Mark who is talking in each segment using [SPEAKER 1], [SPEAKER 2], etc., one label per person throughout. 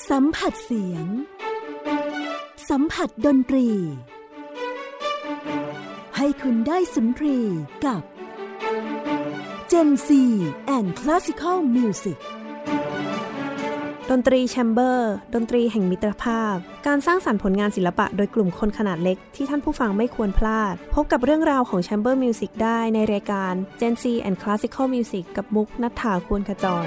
[SPEAKER 1] สัมผัสเสียง สัมผัสดนตรี ให้คุณได้สุนทรีกับ Gen C and Classical Music
[SPEAKER 2] ดนตรีแชมเบอร์ ดนตรีแห่งมิตรภาพ การสร้างสรรค์ผลงานศิลปะโดยกลุ่มคนขนาดเล็กที่ท่านผู้ฟังไม่ควรพลาด พบกับเรื่องราวของ chamber music ได้ในรายการ Gen C and Classical Music กับมุกนัฐาควรขจร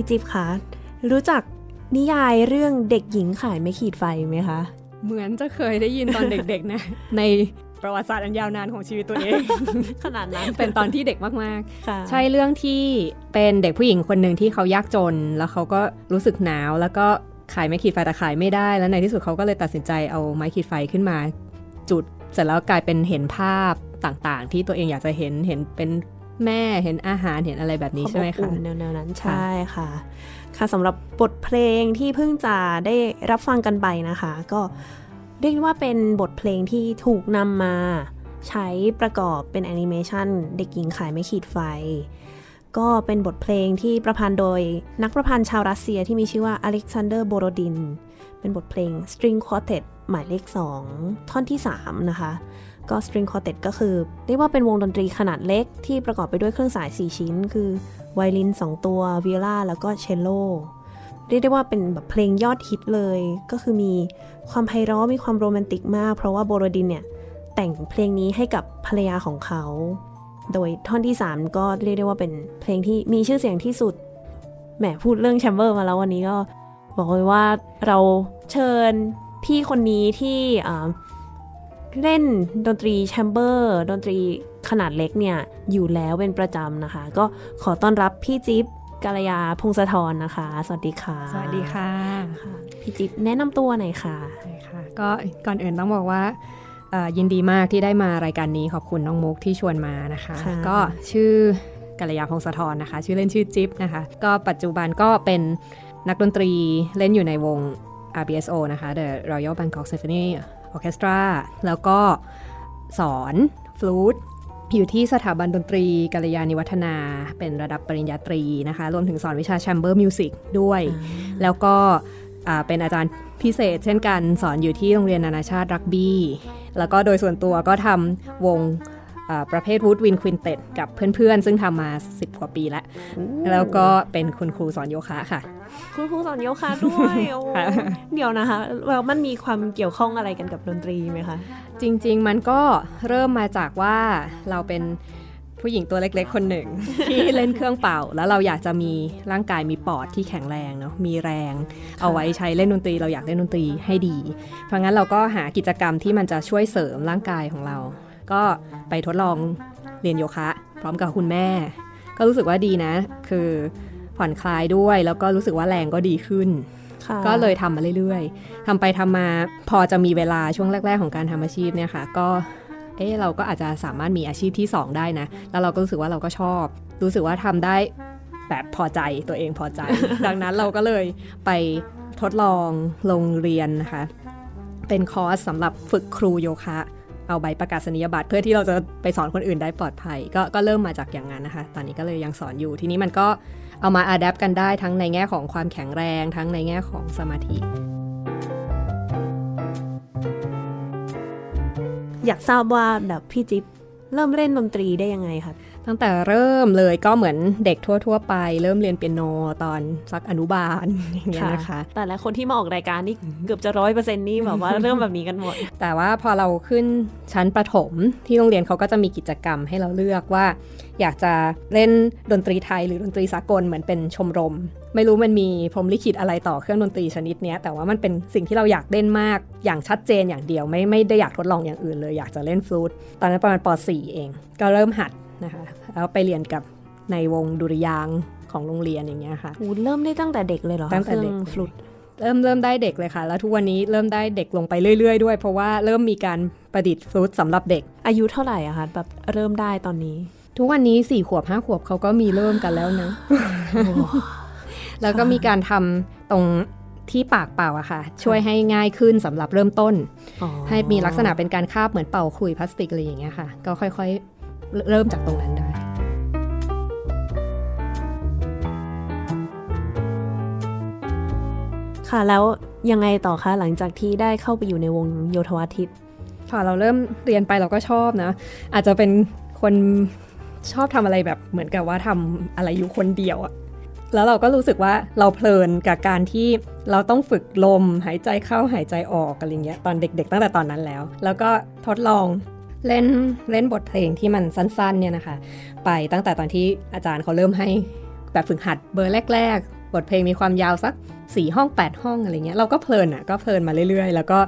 [SPEAKER 2] พี่จิ๊บคะรู้จักนิยายเรื่องเด็กหญิงขายไม่ขีดไฟไหมคะ
[SPEAKER 3] เหมือนจะเคยได้ยินตอนเด็กๆนะ ในประวัติศาสตร์อันยาวนานของชีวิตตัวเอง
[SPEAKER 2] ขนาดนั้น
[SPEAKER 3] เป็นตอนที่เด็กมาก
[SPEAKER 2] ค่ะ
[SPEAKER 3] ๆใช่เรื่องที่เป็นเด็กผู้หญิงคนหนึ่งที่เขายากจน แล้วเขาก็รู้สึกหนาวแล้วก็ขายไม้ขีดไฟแต่ขายไม่ได้ แล้วในที่สุดเขาก็เลยตัดสินใจเอาไม้ขีดไฟขึ้นมา จุดเสร็จแล้วกลายเป็นเห็นภาพต่างๆ ที่ตัวเองอยากจะเห็นเห็นเป็น แม่เห็นอาหารเห็นอะไรแบบนี้ใช่ไหม
[SPEAKER 2] วามอบ
[SPEAKER 3] คะ
[SPEAKER 2] อุ่นแนวๆนั้นใช่ค่ะ ค่ะสำหรับบทเพลงที่เพิ่งจะได้รับฟังกันไปนะคะ ก็เรียกว่าเป็นบทเพลงที่ถูกนำมาใช้ประกอบเป็นแอนิเมชันเด็กหญิงขายไม่ขีดไฟ ก็เป็นบทเพลงที่ประพันธ์โดยนักประพันธ์ชาวรัสเซียที่มีชื่อว่าอเล็กซานเดอร์โบโรดิน เป็นบทเพลง String Quartet หมายเลข 2 ท่อนที่ 3 นะคะ ก็ String Quartet ก็คือ เรียกว่าเป็นวงดนตรีขนาดเล็กที่ประกอบไปด้วยเครื่องสาย 4 ชิ้น คือไวโอลิน 2 ตัววิโอลาแล้วก็เชลโลเรียกได้ว่าเป็นแบบเพลงยอดฮิตเลย ก็คือมีความไพเราะมีความโรแมนติกมาก เพราะว่าโบโรดินเนี่ย แต่งเพลงนี้ให้กับภรรยาของเขา โดยท่อนที่ 3 ก็เรียกได้ว่าเป็นเพลงที่มีชื่อเสียงที่สุดแหมพูดเรื่อง chamber มาแล้ววันนี้ก็บอกเลยว่าเราเชิญพี่คนนี้ที่ เล่นดนตรีแชมเบอร์ ดนตรีขนาดเล็กเนี่ย อยู่แล้วเป็นประจำนะคะ ก็ขอต้อนรับพี่จิ๊บกาลยาพงศธรนะคะ สวัสดีค่ะ
[SPEAKER 3] สวัสดีค่ะ
[SPEAKER 2] ค่ะพี่จิ๊บแนะนำตัวหน่อยค่ะ
[SPEAKER 3] ใช่ค่ะ ก็ก่อนอื่นต้องบอกว่าเอ่อยินดีมากที่ได้มารายการนี้ขอบคุณน้องมุกที่ชวนมานะคะ
[SPEAKER 2] ค่ะ
[SPEAKER 3] ก็ชื่อกัลยาพงศธรนะคะ ชื่อเล่นชื่อจิ๊บนะคะ ก็ปัจจุบันก็เป็นนักดนตรีเล่นอยู่ในวง RBSO นะคะ The Royal Bangkok Symphony Orchestra แล้วก็สอนฟลูตอยู่ที่สถาบันดนตรีกัลยาณิวัฒนา เป็นระดับปริญญาตรีนะคะ รวมถึงสอนวิชา Chamber Music ด้วย แล้วก็อ่าเป็นอาจารย์พิเศษเช่นกันสอนอยู่ที่โรงเรียนนานาชาติรักบี้ แล้วก็โดยส่วนตัวก็ทำวงอ่า ประเภท Woodwind Quintet กับเพื่อนๆ ซึ่งทำมา 10 กว่าปีแล้ว แล้วก็เป็นคุณครูสอนโยคะค่ะ
[SPEAKER 2] คุณครูสอนโยคะด้วยโอ้
[SPEAKER 3] ค่ะ
[SPEAKER 2] เดี๋ยวนะคะแล้วมันมีความเกี่ยวข้องอะไรกันกับดนตรีไหมคะ
[SPEAKER 3] จริง ๆ มันก็เริ่มมาจากว่าเราเป็นผู้หญิงตัวเล็กๆ คนหนึ่ง ที่เล่นเครื่องเป่า แล้วเราอยากจะมีร่างกายมีปอดที่แข็งแรงเนาะมีแรง เอาไว้ใช้เล่นดนตรี เราอยากเล่นดนตรีให้ดี เพราะงั้นเราก็หากิจกรรมที่มันจะช่วยเสริมร่างกายของเรา ก็ไปทดลองเรียนโยคะ พร้อมกับคุณแม่ ก็รู้สึกว่าดีนะ คือผ่อนคลายด้วยแล้วก็รู้สึกว่าแรงก็ดีขึ้น
[SPEAKER 2] ค่ะ
[SPEAKER 3] ก็เลยทำมาเรื่อยๆทำไปทำมาพอจะมีเวลาช่วงแรก ๆ ของการทำอาชีพเนี่ยค่ะ ก็เอ๊ะเราก็อาจจะสามารถมีอาชีพที่ 2 ได้นะ แล้วเราก็รู้สึกว่าเราก็ชอบ รู้สึกว่าทำได้แบบพอใจตัวเองพอใจ ดังนั้นเราก็เลยไปทดลองลงเรียนนะคะ เป็นคอร์สสำหรับฝึกครูโยคะ เอาใบประกาศนียบัตรเพื่อที่เราจะไปสอนคนอื่นได้ปลอดภัย ก็ก็เริ่มมาจากอย่างนั้นนะคะ ตอนนี้ก็เลยยังสอนอยู่ทีนี้มันก็เอามาอัดแอปกันได้ทั้งในแง่ของความแข็งแรง ทั้งในแง่ของสมาธิ
[SPEAKER 2] อยากทราบว่าแบบพี่จิ๊บเริ่มเล่นดนตรีได้ยังไงคะ
[SPEAKER 3] ตั้งแต่เริ่มเลยก็เหมือนเด็กทั่ว ๆ ไป เริ่มเรียนเปียโนตอนสักอนุบาลอย่างเงี้ยนะคะ
[SPEAKER 2] แต่ละคนที่มาออกรายการนี่เกือบจะร้อยเปอร์เซ็นต์นี่แบบว่าเริ่มแบบนี้กันหมด
[SPEAKER 3] แต่ว่าพอเราขึ้นชั้นประถมที่โรงเรียนเขาก็จะมีกิจกรรมให้เราเลือกว่า อยากจะเล่นดนตรีไทยหรือดนตรีสากลเหมือนเป็นชมรม ไม่รู้มันมีพรหมลิขิตอะไรต่อเครื่องดนตรีชนิดเนี้ยแต่ว่ามันเป็นสิ่งที่เราอยากเล่นมากอย่างชัดเจนอย่างเดียวไม่ไม่ได้อยากทดลองอย่างอื่นเลยอยากจะเล่นฟลูตตอนนั้นประมาณป .4 เอง ก็เริ่มหัด นะคะแล้วไปเรียนกับในวงดุริยางค์ของโรงเรียนอย่างเงี้ยค่ะ
[SPEAKER 2] โอ้เริ่มได้ตั้งแต่เด็กเลยเหรอคะ
[SPEAKER 3] ตั้งแต่เด็ก
[SPEAKER 2] ครื่องฟลุต
[SPEAKER 3] เริ่มเริ่มได้เด็กเลยค่ะ แล้วทุกวันนี้เริ่มได้เด็กลงไปเรื่อย ๆ ด้วย เพราะว่าเริ่มมีการประดิษฐ์ฟลูตสำหรับเด็ก
[SPEAKER 2] อายุเท่าไหร่อะคะแบบเริ่มได้ตอนนี้
[SPEAKER 3] ทุกวันนี้สี่ขวบห้าขวบเขาก็มีเริ่มกันแล้วนะแล้วก็มีการทำตรงที่ปากเป่าอะค่ะ ช่วยให้ง่ายขึ้นสำหรับเริ่มต้น
[SPEAKER 2] อ๋อ
[SPEAKER 3] ให้มีลักษณะเป็นการคาบเหมือนเป่าขลุ่ยพลาสติกอะไรอย่างเงี้ยค่ะ ก็ค่อยๆ เริ่มจากตรงนั้นได้
[SPEAKER 2] ค่ะแล้วยังไงต่อคะหลังจากที่ได้เข้าไปอยู่ในวงโยธวาทิต
[SPEAKER 3] พอเราเริ่มเรียนไปเราก็ชอบนะ อาจจะเป็นคนชอบทำอะไรแบบเหมือนกับว่าทำอะไรอยู่คนเดียวอะแล้วเราก็รู้สึกว่าเราเพลินกับการที่เราต้องฝึกลมหายใจเข้าหายใจออกอะไรเงี้ยตอนเด็ก ๆ ตั้งแต่ตอนนั้นแล้ว แล้วก็ทดลอง เล่นเล่นบทเพลงที่มันสั้นๆเนี่ยนะคะ ไปตั้งแต่ตอนที่อาจารย์เขาเริ่มให้แบบฝึกหัดเบอร์แรก ๆ บทเพลงมีความยาวสัก 4 ห้อง 8 ห้องอะไรเงี้ยเราก็เพลินอะก็เพลินมาเรื่อยๆ แล้วก็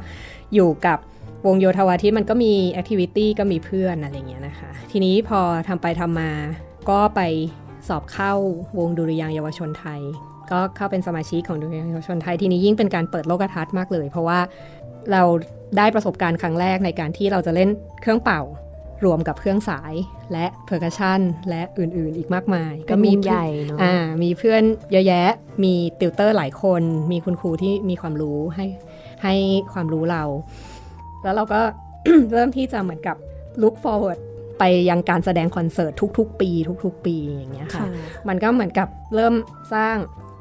[SPEAKER 3] อยู่กับวงโยธวาทิตมันก็มีแอคทิวิตี้ก็มีเพื่อนอะไรเงี้ยนะคะ ทีนี้พอทำไปทำมาก็ไปสอบเข้าวงดุริยางเยาวชนไทย ก็เข้าเป็นสมาชิกของดุริยางเยาวชนไทย ทีนี้ยิ่งเป็นการเปิดโลกทัศน์มากเลย เพราะว่า เราได้ประสบการณ์ครั้งแรกในการที่เราจะเล่นเครื่องเป่ารวมกับเครื่องสายและ percussion และอื่นๆ อีกมากมาย
[SPEAKER 2] ก็มีใหญ่เนาะ
[SPEAKER 3] อ่ามีเพื่อนเยอะแยะ มีติวเตอร์หลายคน มีคุณครูที่มีความรู้ให้ให้ความรู้เรา แล้วเราก็เริ่มที่จะเหมือนกับ look forward ไปยังการแสดงคอนเสิร์ตทุก ๆ ปี ทุก ๆ ปีอย่างเงี้ยค่ะ
[SPEAKER 2] ค่ะ
[SPEAKER 3] มันก็เหมือนกับเริ่มสร้าง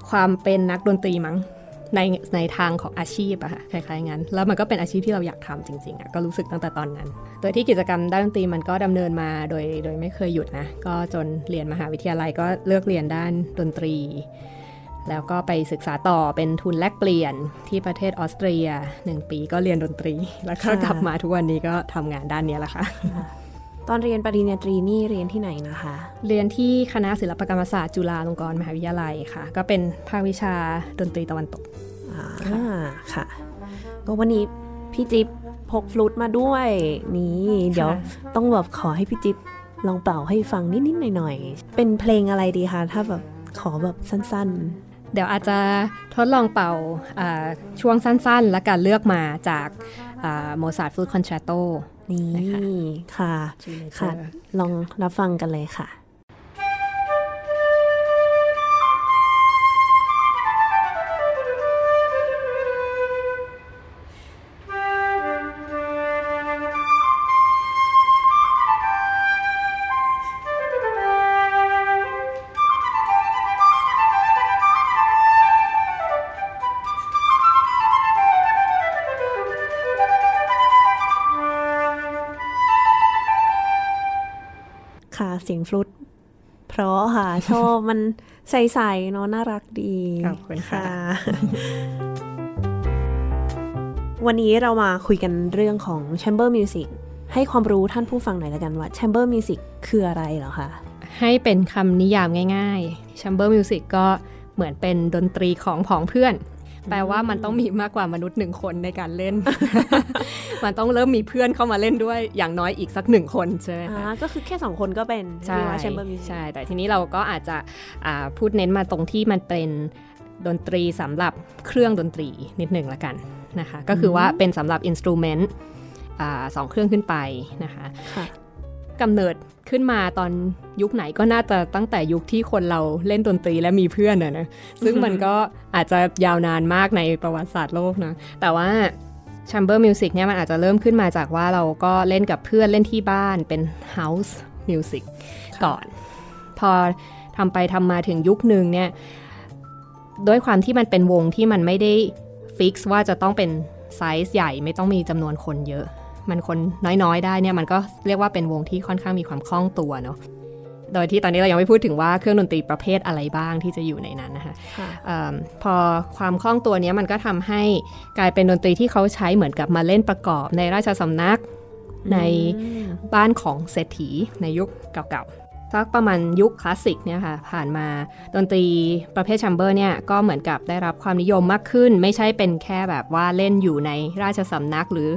[SPEAKER 3] ความเป็นนักดนตรีมั้ง ในในทางของอาชีพอะค่ะคล้ายๆงั้น แล้วมันก็เป็นอาชีพที่เราอยากทำจริงๆอะก็รู้สึกตั้งแต่ตอนนั้น โดยที่กิจกรรมด้านดนตรีมันก็ดำเนินมาโดยโดยไม่เคยหยุดนะ ก็จนเรียนมหาวิทยาลัยก็เลือกเรียนด้านดนตรี แล้วก็ไปศึกษาต่อเป็นทุนแลกเปลี่ยนที่ประเทศออสเตรียหนึ่งปีก็เรียนดนตรี แล้วก็กลับมาทุกวันนี้ก็ทำงานด้านนี้แหละค่ะ
[SPEAKER 2] ตอนเรียนปริญญาตรีนี่เรียนที่ไหนนะคะ
[SPEAKER 3] เรียนที่คณะศิลปกรรมศาสตร์จุฬาลงกรณ์มหาวิทยาลัยค่ะ ก็เป็นภาควิชาดนตรีตะวันตก
[SPEAKER 2] อ่าค่ะก็วันนี้พี่จิ๊บพกฟลูตมาด้วยนี่เดี๋ยวต้องแบบขอให้พี่จิ๊บลองเป่าให้ฟังนิดๆหน่อยๆเป็นเพลงอะไรดีคะถ้าแบบขอแบบสั้น
[SPEAKER 3] เดี๋ยวอาจจะทดลองเป่าอ่าช่วงสั้นๆ แล้วก็เลือกมาจากโมซาร์ท flute concerto นี่
[SPEAKER 2] นะ
[SPEAKER 3] คะ
[SPEAKER 2] ค่ะค่ะ ลองรับฟังกันเลยค่ะ ค่ะเสียงฟลุตเพราะค่ะ ชอบมันใสๆเนาะน่ารักดี
[SPEAKER 3] ขอบคุณค่ะ
[SPEAKER 2] วันนี้เรามาคุยกันเรื่องของ Chamber Music ให้ความรู้ท่านผู้ฟังหน่อยละกันว่า Chamber Music คืออะไรเหรอคะ
[SPEAKER 3] ให้เป็นคำนิยามง่ายๆ Chamber Music ก็เหมือนเป็นดนตรีของผองเพื่อน แปลว่ามันต้องมีมากกว่ามนุษย์หนึ่งคนในการเล่น มันต้องเริ่มมีเพื่อนเข้ามาเล่นด้วยอย่างน้อยอีกสักหนึ่งคนใช่ไหม
[SPEAKER 2] อ่า
[SPEAKER 3] คะ
[SPEAKER 2] ก็คือแค่สองคนก็เป็น
[SPEAKER 3] ใช่
[SPEAKER 2] เรียกว่า Chamber Music
[SPEAKER 3] ใช่ แต่ทีนี้เราก็อาจจะอ่าพูดเน้นมาตรงที่มันเป็นดนตรีสำหรับเครื่องดนตรีนิดหนึ่งละกันนะคะ ก็คือว่าเป็นสำหรับอินสตูเมนต์สองเครื่องขึ้นไปนะคะ
[SPEAKER 2] ค่ะ
[SPEAKER 3] กำเนิดขึ้นมาตอนยุคไหนก็น่าจะตั้งแต่ยุคที่คนเราเล่นดนตรีและมีเพื่อนอะนะซึ่งมันก็อาจจะยาวนานมากในประวัติศาสตร์โลกนะ แต่ว่า Chamber Music เนี่ยมันอาจจะเริ่มขึ้นมาจากว่าเราก็เล่นกับเพื่อนเล่นที่บ้านเป็น House Music ก่อน พอทำไปทำมาถึงยุคหนึ่งเนี่ยด้วยความที่มันเป็นวงที่มันไม่ได้ fix ว่าจะต้องเป็นไซส์ใหญ่ไม่ต้องมีจำนวนคนเยอะ มันคนน้อยๆ ได้เนี่ยมันก็เรียกว่าเป็นวงที่ค่อนข้างมีความคล่องตัวเนาะโดยที่ตอนนี้เรายังไม่พูดถึงว่าเครื่องดนตรีประเภทอะไรบ้างที่จะอยู่ในนั้นนะคะ
[SPEAKER 2] ค่ะ
[SPEAKER 3] เอมพอความคล่องตัวเนี้ยมันก็ทำให้กลายเป็นดนตรีที่เขาใช้เหมือนกับมาเล่นประกอบในราชสำนักในบ้านของเศรษฐีในยุคเก่าๆสักประมาณยุคคลาสสิกเนี่ยค่ะผ่านมาดนตรีประเภทแชมเบอร์เนี่ยก็เหมือนกับได้รับความนิยมมากขึ้น ไม่ใช่เป็นแค่แบบว่าเล่นอยู่ในราชสำนักหรือ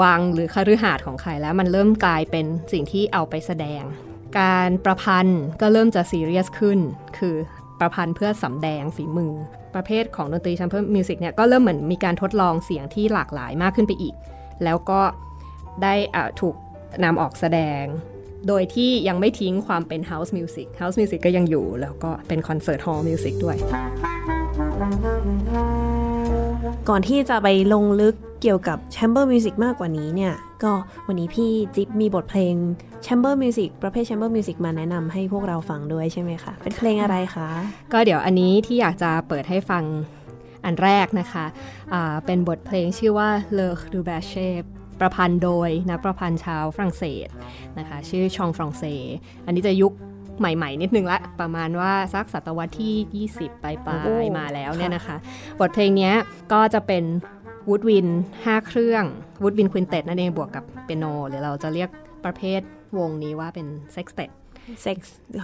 [SPEAKER 3] วังหรือคฤหาสน์ของใครแล้วมันเริ่มกลายเป็นสิ่งที่เอาไปแสดง การประพันธ์ก็เริ่มจะซีเรียสขึ้น คือประพันธ์เพื่อสำแดงฝีมือ ประเภทของดนตรี chamber music เนี่ยก็เริ่มเหมือนมีการทดลองเสียงที่หลากหลายมากขึ้นไปอีก แล้วก็ได้อ่าถูกนำออกแสดง โดยที่ยังไม่ทิ้งความเป็น House Music House Music ก็ยังอยู่ แล้วก็เป็น concert hall music ด้วย
[SPEAKER 2] ก่อนที่จะไปลงลึก เกี่ยวกับ Chamber Music มากกว่านี้เนี่ย ก็วันนี้พี่จิ๊บมีบทเพลง Chamber Music ประเภท Chamber Music มาแนะนำให้พวกเราฟังด้วยใช่ไหมคะ เป็นเพลงอะไรคะ
[SPEAKER 3] ก็เดี๋ยวอันนี้ที่อยากจะเปิดให้ฟังอันแรกนะคะอ่าเป็นบทเพลงชื่อว่า Le du b a c h e ประพันธ์โดยนักประพันธ์ชาวฝรั่งเศสนะคะ ชื่อชองฟรองเซ อันนี้จะยุคใหม่ๆ นิดนึงละ ประมาณว่าสักศตวรรษที่ 20 ปลาย
[SPEAKER 2] โอ้
[SPEAKER 3] ๆมาแล้วเนี่ยนะคะ บทเพลงเนี้ยก็จะเป็น woodwind 5 เครื่อง woodwind quintet นั่นเองบวกกับเปียโน หรือเราจะเรียกประเภทวงนี้ว่าเป็นเซ็กเต็
[SPEAKER 2] Sex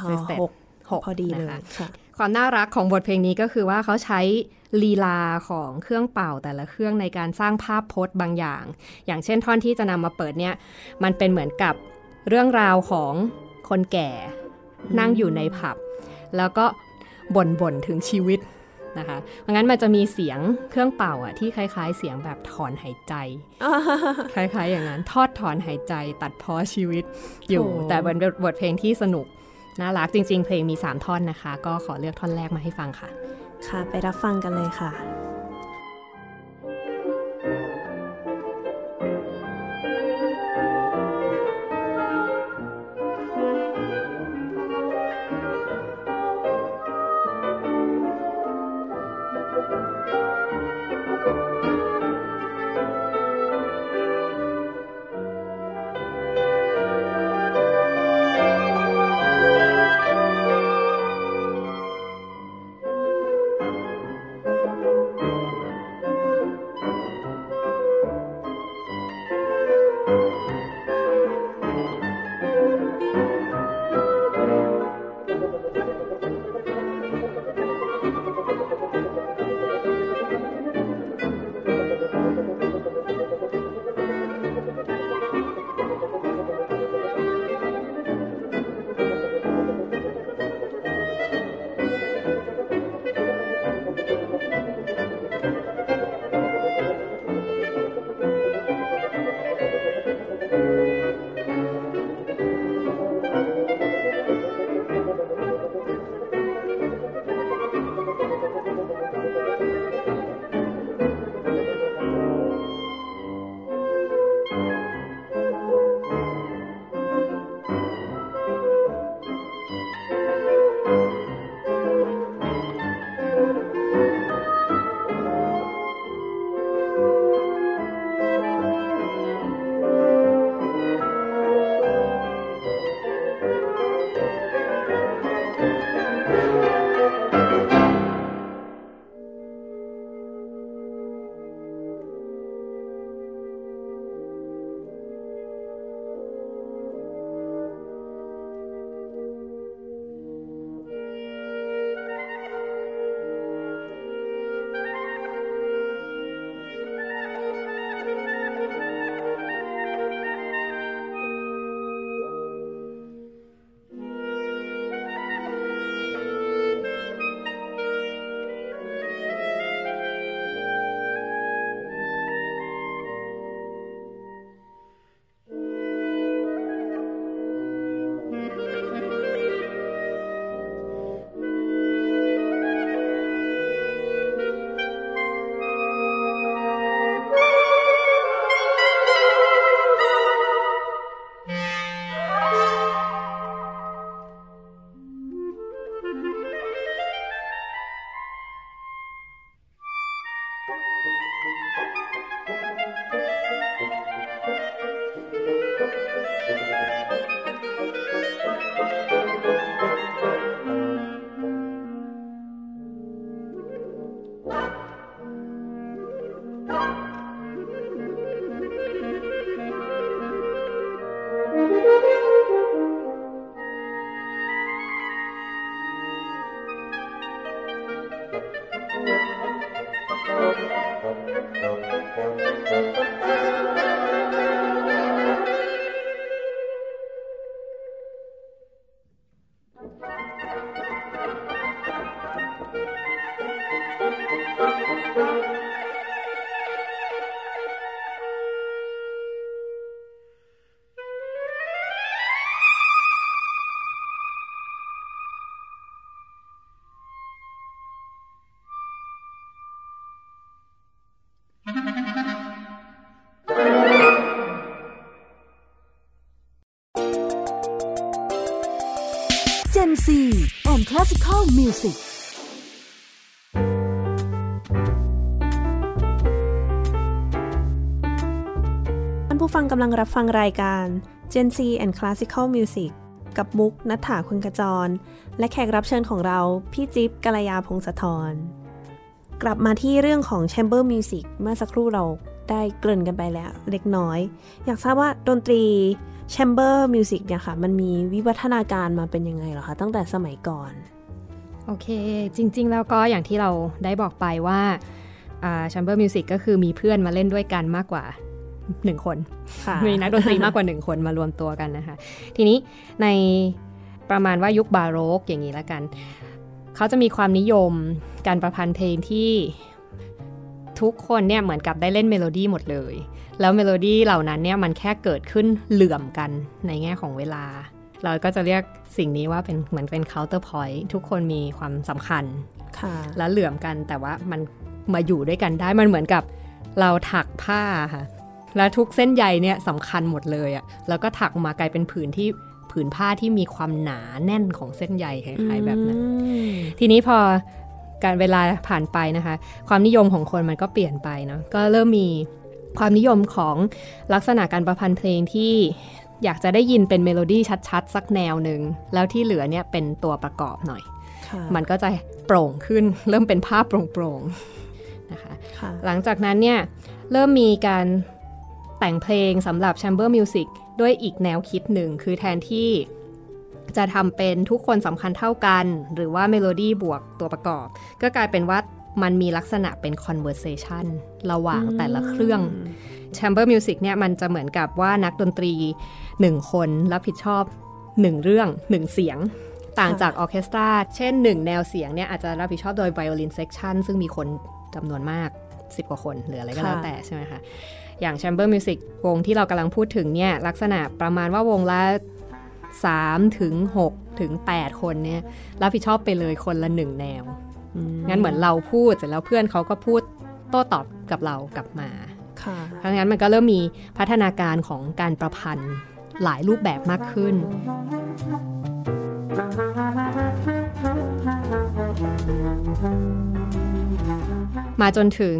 [SPEAKER 3] เซ็กเต็
[SPEAKER 2] หก
[SPEAKER 3] หก
[SPEAKER 2] พอดีเลย
[SPEAKER 3] นะคะ
[SPEAKER 2] ค่ะ
[SPEAKER 3] ความน่ารักของบทเพลงนี้ก็คือว่าเขาใช้ลีลาของเครื่องเป่าแต่ละเครื่องในการสร้างภาพพจน์บางอย่าง อย่างเช่นท่อนที่จะนำมาเปิดเนี่ย มันเป็นเหมือนกับเรื่องราวของคนแก่นั่งอยู่ในผับ แล้วก็บ่นบ่นถึงชีวิต นะคะเพราะงั้นมันจะมีเสียงเครื่องเป่าอะที่คล้าย ๆ เสียงแบบถอนหายใจ คล้ายๆ อย่างนั้นทอดถอนหายใจตัดพ้อชีวิตอยู่ แต่เป็นบทเพลงที่สนุกน่ารักจริง ๆ เพลงมี 3 ท่อนนะคะ ก็ขอเลือกท่อนแรกมาให้ฟังค่ะ
[SPEAKER 2] ค่ะ ไปรับฟังกันเลยค่ะ
[SPEAKER 1] ลาสสิคอลมิวสิก
[SPEAKER 2] ท่านผู้ฟังกำลังรับฟังรายการ Gen Z and Classical Music กับมุกนัฐาคุณกระจร และแขกรับเชิญของเราพี่จิ๊บกัลยาพงศธร กลับมาที่เรื่องของ Chamber Music เมื่อสักครู่เราได้เกริ่นกันไปแล้วเล็กน้อย อยากทราบว่าดนตรี Chamber Music เนี่ยค่ะ มันมีวิวัฒนาการมาเป็นยังไงเหรอคะ ตั้งแต่สมัยก่อน
[SPEAKER 3] โอเค จริง ๆ แล้วก็อย่างที่เราได้บอกไปว่าแชมเบอร์มิวสิกก็คือมีเพื่อนมาเล่นด้วยกันมากกว่าหนึ่งคน มีนักดนตรีมากกว่าหนึ่งคนมารวมตัวกันนะคะ ทีนี้ในประมาณว่ายุคบาโรกอย่างนี้แล้วกัน เขาจะมีความนิยมการประพันธ์เพลงที่ทุกคนเนี่ยเหมือนกับได้เล่นเมโลดี้หมดเลย แล้วเมโลดี้เหล่านั้นเนี่ยมันแค่เกิดขึ้นเหลื่อมกันในแง่ของเวลา เราก็จะเรียกสิ่งนี้ว่าเป็นเหมือนเป็น counter point ทุกคนมีความสำคัญแล้วเหลื่อมกันแต่ว่ามันมาอยู่ด้วยกันได้มันเหมือนกับเราถักผ้าค่ะ แล้วทุกเส้นใยเนี่ยสำคัญหมดเลยอะแล้วก็ถักมากลายเป็นผืนที่ผืนผ้าที่มีความหนาแน่นของเส้นใยคล้ายๆแบบนั้น ทีนี้พอการเวลาผ่านไปนะคะ ความนิยมของคนมันก็เปลี่ยนไปเนาะก็เริ่มมีความนิยมของลักษณะการประพันธ์เพลงที่ อยากจะได้ยินเป็นเมโลดี้ชัดๆ สักแนวหนึ่ง แล้วที่เหลือเนี่ยเป็นตัวประกอบหน่อย มันก็จะโปร่งขึ้น เริ่มเป็นภาพโปร่งๆนะคะหลังจากนั้นเนี่ยเริ่มมีการแต่งเพลงสำหรับ chamber music ด้วยอีกแนวคิดหนึ่ง คือแทนที่จะทำเป็นทุกคนสำคัญเท่ากัน หรือว่าเมโลดี้บวกตัวประกอบ ก็กลายเป็นว่า มันมีลักษณะเป็น conversation ระหว่างแต่ละเครื่อง chamber music เนี่ยมันจะเหมือนกับว่านักดนตรีหนึ่งคนรับผิดชอบหนึ่งเรื่องหนึ่งเสียง ต่างจากออเคสตราเช่นหนึ่งแนวเสียงเนี่ยอาจจะรับผิดชอบโดย violin section ซึ่งมีคนจำนวนมาก 10 กว่าคนหรืออะไรก็แล้วแต่ใช่ไหมคะอย่าง chamber music วงที่เรากำลังพูดถึงเนี่ยลักษณะประมาณว่าวงละ3ถึง6ถึง 8 คนเนี่ยรับผิดชอบไปเลยคนละหนึ่งแนว งั้นเหมือนเราพูดเสร็จแล้วเพื่อนเขาก็พูดโต้ตอบกับเรากลับมาเพราะงั้นมันก็เริ่มมีพัฒนาการของการประพันธ์หลายรูปแบบมากขึ้น มาจนถึง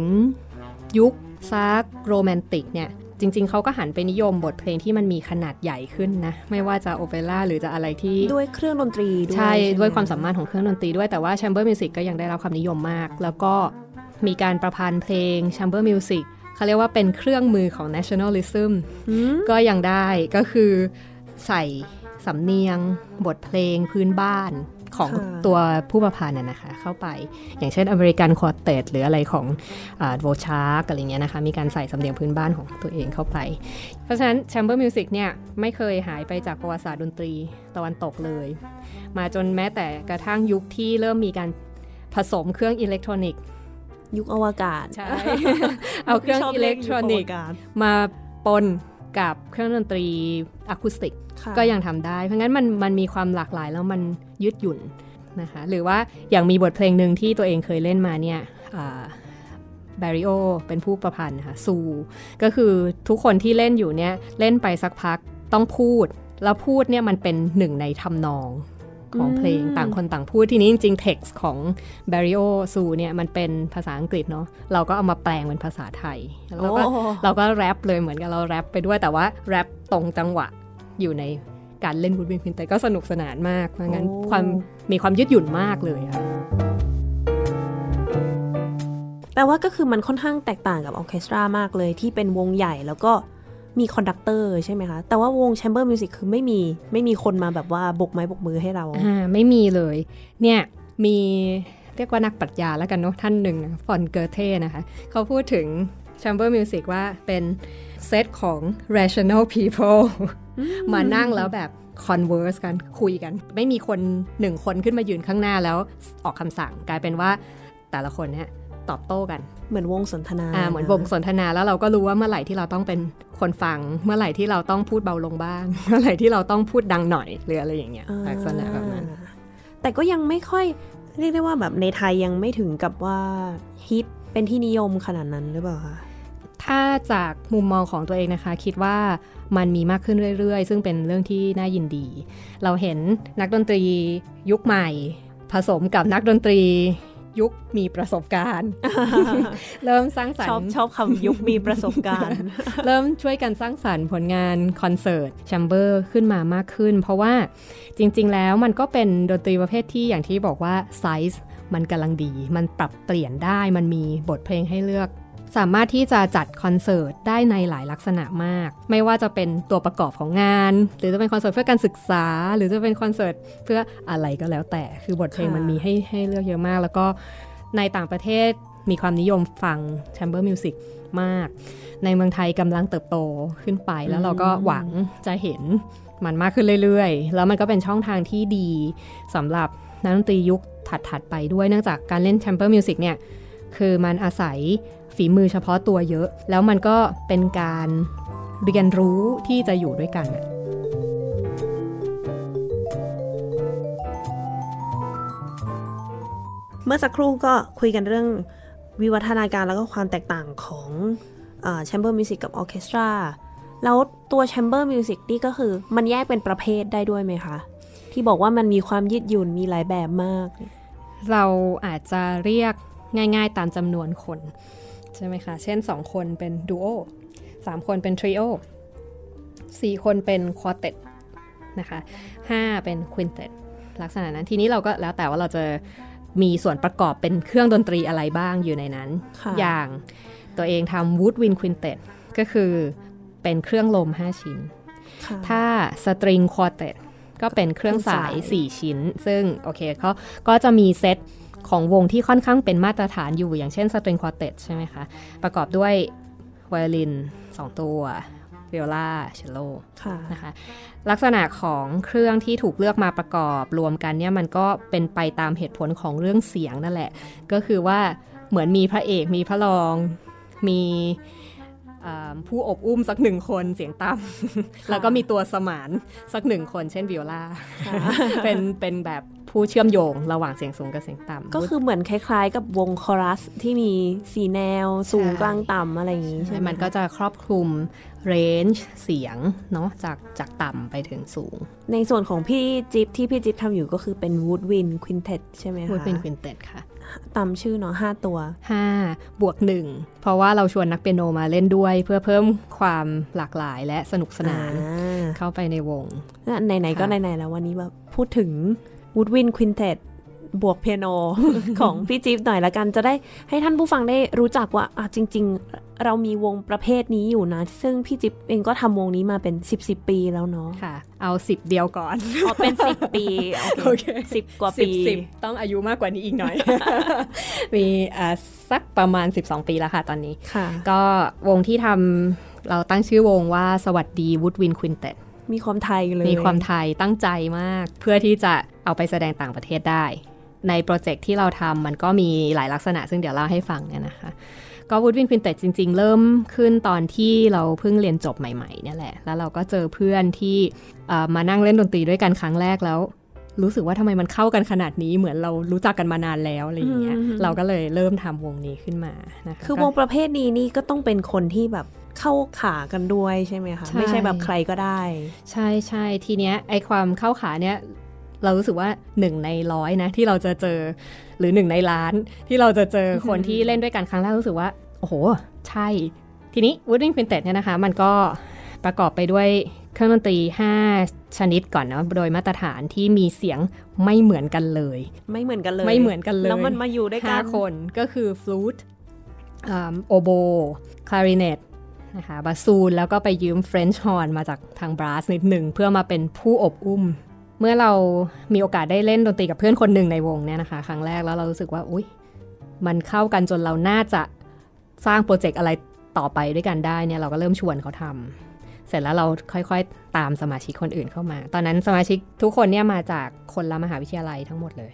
[SPEAKER 3] ยุคซักโรแมนติกเนี่ย จริง ๆเขาก็หันไปนิยมบทเพลงที่มันมีขนาดใหญ่ขึ้นนะ ไม่ว่าจะโอเปร่าหรือจะอะไรที่
[SPEAKER 2] ด้วยเครื่องดนตรี
[SPEAKER 3] ด้วยใช่ด้วยความสามารถของเครื่องดนตรีด้วยแต่ว่า chamber music ก็ยังได้รับความนิยมมาก แล้วก็มีการประพันธ์เพลง chamber music เขาเรียกว่าเป็นเครื่องมือของ nationalism ก็ยังได้ก็คือใส่สำเนียง บทเพลงพื้นบ้าน ของตัวผู้ประพันธ์นะคะ เข้าไปอย่างเช่น American Quartet หรืออะไรของดโวชาคอะไรเงี้ยนะคะ มีการใส่สำเนียงพื้นบ้านของตัวเองเข้าไป เพราะฉะนั้น chamber music เนี่ย ไม่เคยหายไปจากประวัติศาสตร์ดนตรีตะวันตกเลย มาจนแม้แต่กระทั่งยุคที่เริ่มมีการผสมเครื่องอิเล็กทรอนิกส์
[SPEAKER 2] ยุคอวกาศ
[SPEAKER 3] ใช่เอาเครื่องอิเล็กทรอนิกส์มาปนกับเครื่องดนตรีอะคูสติก ก็ยังทำได้ เพราะงั้นมันมันมีความหลากหลายแล้วมันยืดหยุ่นนะคะหรือว่าอย่างมีบทเพลงหนึ่งที่ตัวเองเคยเล่นมาเนี่ยแบริโอเป็นผู้ประพันธ์ค่ะซูก็คือทุกคนที่เล่นอยู่เนี่ยเล่นไปสักพักต้องพูด แล้วพูดเนี่ยมันเป็นหนึ่งในทำนองของเพลงต่างคนต่างพูดทีนี้จริงๆ text ของ Barrio Su เนี่ยมันเป็นภาษาอังกฤษเนาะเราก็เอามาแปลงเป็นภาษาไทย แล้วก็เราก็แรปเลยเหมือนกับเราแรปไปด้วยแต่ว่าแรปตรงจังหวะ อยู่ในการเล่นวูดวินพินแต่ก็สนุกสนานมากเพราะงั้นความมีความยืดหยุ่นมากเลยค่ะ
[SPEAKER 2] แปลว่าก็คือมันค่อนข้างแตกต่างกับออเคสตรามากเลยที่เป็นวงใหญ่แล้วก็มี conductor ใช่ไหมคะ แต่ว่าวง chamber music คือไม่มีไม่มีคนมาแบบว่าโบกไม้โบกมือให้เรา
[SPEAKER 3] อ่าไม่มีเลย เนี่ยมีเรียกว่านักปรัชญาแล้วกันเนาะท่านหนึ่งฟอนเกอเท่นะคะ เขาพูดถึง chamber music ว่าเป็นเซตของ rational people มานั่งแล้วแบบ converse กันคุยกัน ไม่มีคนหนึ่งคนขึ้นมายืนข้างหน้าแล้วออกคำสั่งกลายเป็นว่าแต่ละคนเนี่ยตอบโต้กัน
[SPEAKER 2] เหมือนวงสนทนา
[SPEAKER 3] อ่าเหมือนวงสนทนาแล้วเราก็รู้ว่าเมื่อไหร่ที่เราต้องเป็นคนฟัง เมื่อไหร่ที่เราต้องพูดเบาลงบ้าง เมื่อไหร่ที่เราต้องพูดดังหน่อยหรืออะไรอย่างเงี้ยลักษณะแบบนั้น
[SPEAKER 2] แต่ก็ยังไม่ค่อยเรียกได้ว่าแบบในไทยยังไม่ถึงกับว่าฮิตเป็นที่นิยมขนาดนั้นหรือเปล่าคะ
[SPEAKER 3] ถ้าจากมุมมองของตัวเองนะคะ คิดว่ามันมีมากขึ้นเรื่อยๆ ซึ่งเป็นเรื่องที่น่ายินดี เราเห็นนักดนตรียุคใหม่ ผสมกับนักดนตรียุคมีประสบการณ์ เริ่มสร้างสรรค์
[SPEAKER 2] ชอบชอบคำยุคมีประสบการณ์
[SPEAKER 3] เริ่มช่วยกันสร้างสรรค์ผลงานคอนเสิร์ต chamber ขึ้นมามากขึ้น เพราะว่าจริง ๆ แล้วมันก็เป็นดนตรีประเภทที่อย่างที่บอกว่าไซส์มันกำลังดี มันปรับเปลี่ยนได้ มันมีบทเพลงให้เลือก สามารถที่จะจัดคอนเสิร์ตได้ในหลายลักษณะมาก ไม่ว่าจะเป็นตัวประกอบของงาน หรือจะเป็นคอนเสิร์ตเพื่อการศึกษา หรือจะเป็นคอนเสิร์ตเพื่ออะไรก็แล้วแต่ คือบทเพลงมันมีให้ให้เลือกเยอะมาก แล้วก็ในต่างประเทศมีความนิยมฟัง chamber music มาก ในเมืองไทยกำลังเติบโตขึ้นไป แล้วเราก็หวังจะเห็นมันมากขึ้นเรื่อยๆ แล้วมันก็เป็นช่องทางที่ดีสำหรับนักดนตรียุคถัดๆไปด้วย เนื่องจากการเล่น chamber music เนี่ย คือมันอาศัย ฝีมือเฉพาะตัวเยอะ แล้วมันก็เป็นการเรียนรู้ที่จะอยู่ด้วยกัน
[SPEAKER 2] เมื่อสักครู่ก็คุยกันเรื่องวิวัฒนาการแล้วก็ความแตกต่างของ chamber music กับออเคสตรา แล้วตัว chamber music นี่ก็คือมันแยกเป็นประเภทได้ด้วยไหมคะ ที่บอกว่ามันมีความยืดหยุ่นมีหลายแบบมาก
[SPEAKER 3] เราอาจจะเรียกง่าย ๆ ตามจำนวนคน ใช่ไหมคะ เช่น 2 คนเป็นดูโอสามคนเป็น trio สี่คนเป็น quartet นะคะห้าเป็น quintet ลักษณะนั้นทีนี้เราก็แล้วแต่ว่าเราจะมีส่วนประกอบเป็นเครื่องดนตรีอะไรบ้างอยู่ในนั้น อย่างตัวเองทำ woodwind quintet ก็คือเป็นเครื่องลม 5 ชิ้น ถ้า string quartet ก็เป็นเครื่องสาย 4 ชิ้น ซึ่งโอเคเขาก็จะมีเซต ของวงที่ค่อนข้างเป็นมาตรฐานอยู่อย่างเช่น string quartet ใช่ไหมคะ ประกอบด้วยไวโอลิน 2 ตัววิโอลาเชลโลนะคะลักษณะของเครื่องที่ถูกเลือกมาประกอบรวมกันเนี่ยมันก็เป็นไปตามเหตุผลของเรื่องเสียงนั่นแหละ ก็คือว่าเหมือนมีพระเอกมีพระรองมีผู้อบอุ้มสักหนึ่งคนเสียงต่ำแล้วก็มีตัวสมานสักหนึ่งคนเช่นวิโอลาเป็นเป็นแบบ ผู้เชื่อมโยงระหว่างเสียงสูงกับเสียงต่ำ
[SPEAKER 2] ก็คือเหมือนคล้ายๆ กับวงคอรัสที่มีสีแนวสูงกลางต่ำอะไรอย่างนี้ใช่ไหม
[SPEAKER 3] มันก็จะครอบคลุมเรนจ์เสียงเนาะจากจากต่ำไปถึงสูง
[SPEAKER 2] ในส่วนของพี่จิ๊บที่พี่จิ๊บทำอยู่ก็คือเป็นวูดวินควินเทตใช่ไหมคะวู
[SPEAKER 3] ดวินควินเทตค่ะ
[SPEAKER 2] ตามชื่อเนาะห้าตัว
[SPEAKER 3] ห้าบวกหนึ่งเพราะว่าเราชวนนักเปียโนมาเล่นด้วย เพื่อเพิ่มความหลากหลายและสนุกสนานเข้าไปในวง
[SPEAKER 2] ไหนๆก็ไหนๆแล้ววันนี้แบบพูดถึง วูดวินควินเทตบวกเปียโนของพี่จิ๊บหน่อยละกันจะได้ให้ท่านผู้ฟังได้รู้จักว่าอะจริง ๆ เรามีวงประเภทนี้อยู่นะ ซึ่งพี่จิ๊บเองก็ทำวงนี้มาเป็น 10บสปีแล้วเนาะ
[SPEAKER 3] ค่ะ เอา 10 เดียวก่อน
[SPEAKER 2] อ๋อเป็น 10 ปีโอเคสิบกว่าปี
[SPEAKER 3] ต้องอายุมากกว่านี้อีกหน่อย มีอ่าสักประมาณ 12 ปีแล้วค่ะตอนนี้ก็วงที่ทำเราตั้งชื่อวงว่าสวัสดี woodwind quintet
[SPEAKER 2] มีความไทยเลย
[SPEAKER 3] มีความไทยตั้งใจมาก เพื่อที่จะเอาไปแสดงต่างประเทศได้ ใน project ที่เราทำมันก็มีหลายลักษณะ ซึ่งเดี๋ยวเล่าให้ฟังเนี่ยนะคะก็ woodwind quintet จริง ๆ เริ่มขึ้นตอนที่เราเพิ่งเรียนจบใหม่ๆเนี่ยแหละ แล้วเราก็เจอเพื่อนที่มานั่งเล่นดนตรีด้วยกันครั้งแรกแล้ว รู้สึกว่าทำไมมันเข้ากันขนาดนี้เหมือนเรารู้จักกันมานานแล้วอะไรอย่างเงี้ยเราก็เลยเริ่มทำวงนี้ขึ้นมานะคะ
[SPEAKER 2] คือวงประเภทนี้นี่ก็ต้องเป็นคนที่แบบ เข้าขากันด้วยใช่ไหมคะไม่ใช่แบบใครก็ได้
[SPEAKER 3] ใช่ใช่ทีเนี้ยไอความเข้าขาเนี้ยเรารู้สึกว่าหนึ่งในร้อยนะที่เราจะเจอหรือหนึ่งในล้าน ที่เราจะเจอคนที่เล่นด้วยกันครั้งแรกรู้สึกว่า โอ้โห ใช่ ทีนี้ Woodwind Quintet เนี่ยนะคะ มันก็ประกอบไปด้วยเครื่องดนตรี 5 ชนิดก่อนนะโดยมาตรฐานที่มีเสียงไม่เหมือนกันเลย
[SPEAKER 2] ไม่เหมือนกันเลย
[SPEAKER 3] ไม่เหมือนกันเลย
[SPEAKER 2] แล้วมันมาอยู่ด้วยกัน
[SPEAKER 3] คนก็คือฟลูตโอโบคลาริเนต นะคะบาซูนแล้วก็ไปยืมเฟรนช์ฮอร์นมาจากทาง brass นิดหนึ่งเพื่อมาเป็นผู้อบอุ้ม เมื่อเรามีโอกาสได้เล่นดนตรีกับเพื่อนคนหนึ่งในวงเนี่ยนะคะ ครั้งแรกแล้วเรารู้สึกว่าอุ้ยมันเข้ากันจนเราน่าจะสร้างโปรเจกต์อะไรต่อไปด้วยกันได้เนี่ยเราก็เริ่มชวนเขาทำเสร็จแล้วเราค่อยๆ ตามสมาชิกคนอื่นเข้ามา ตอนนั้นสมาชิกทุกคนเนี่ยมาจากคนละมหาวิทยาลัยทั้งหมดเลย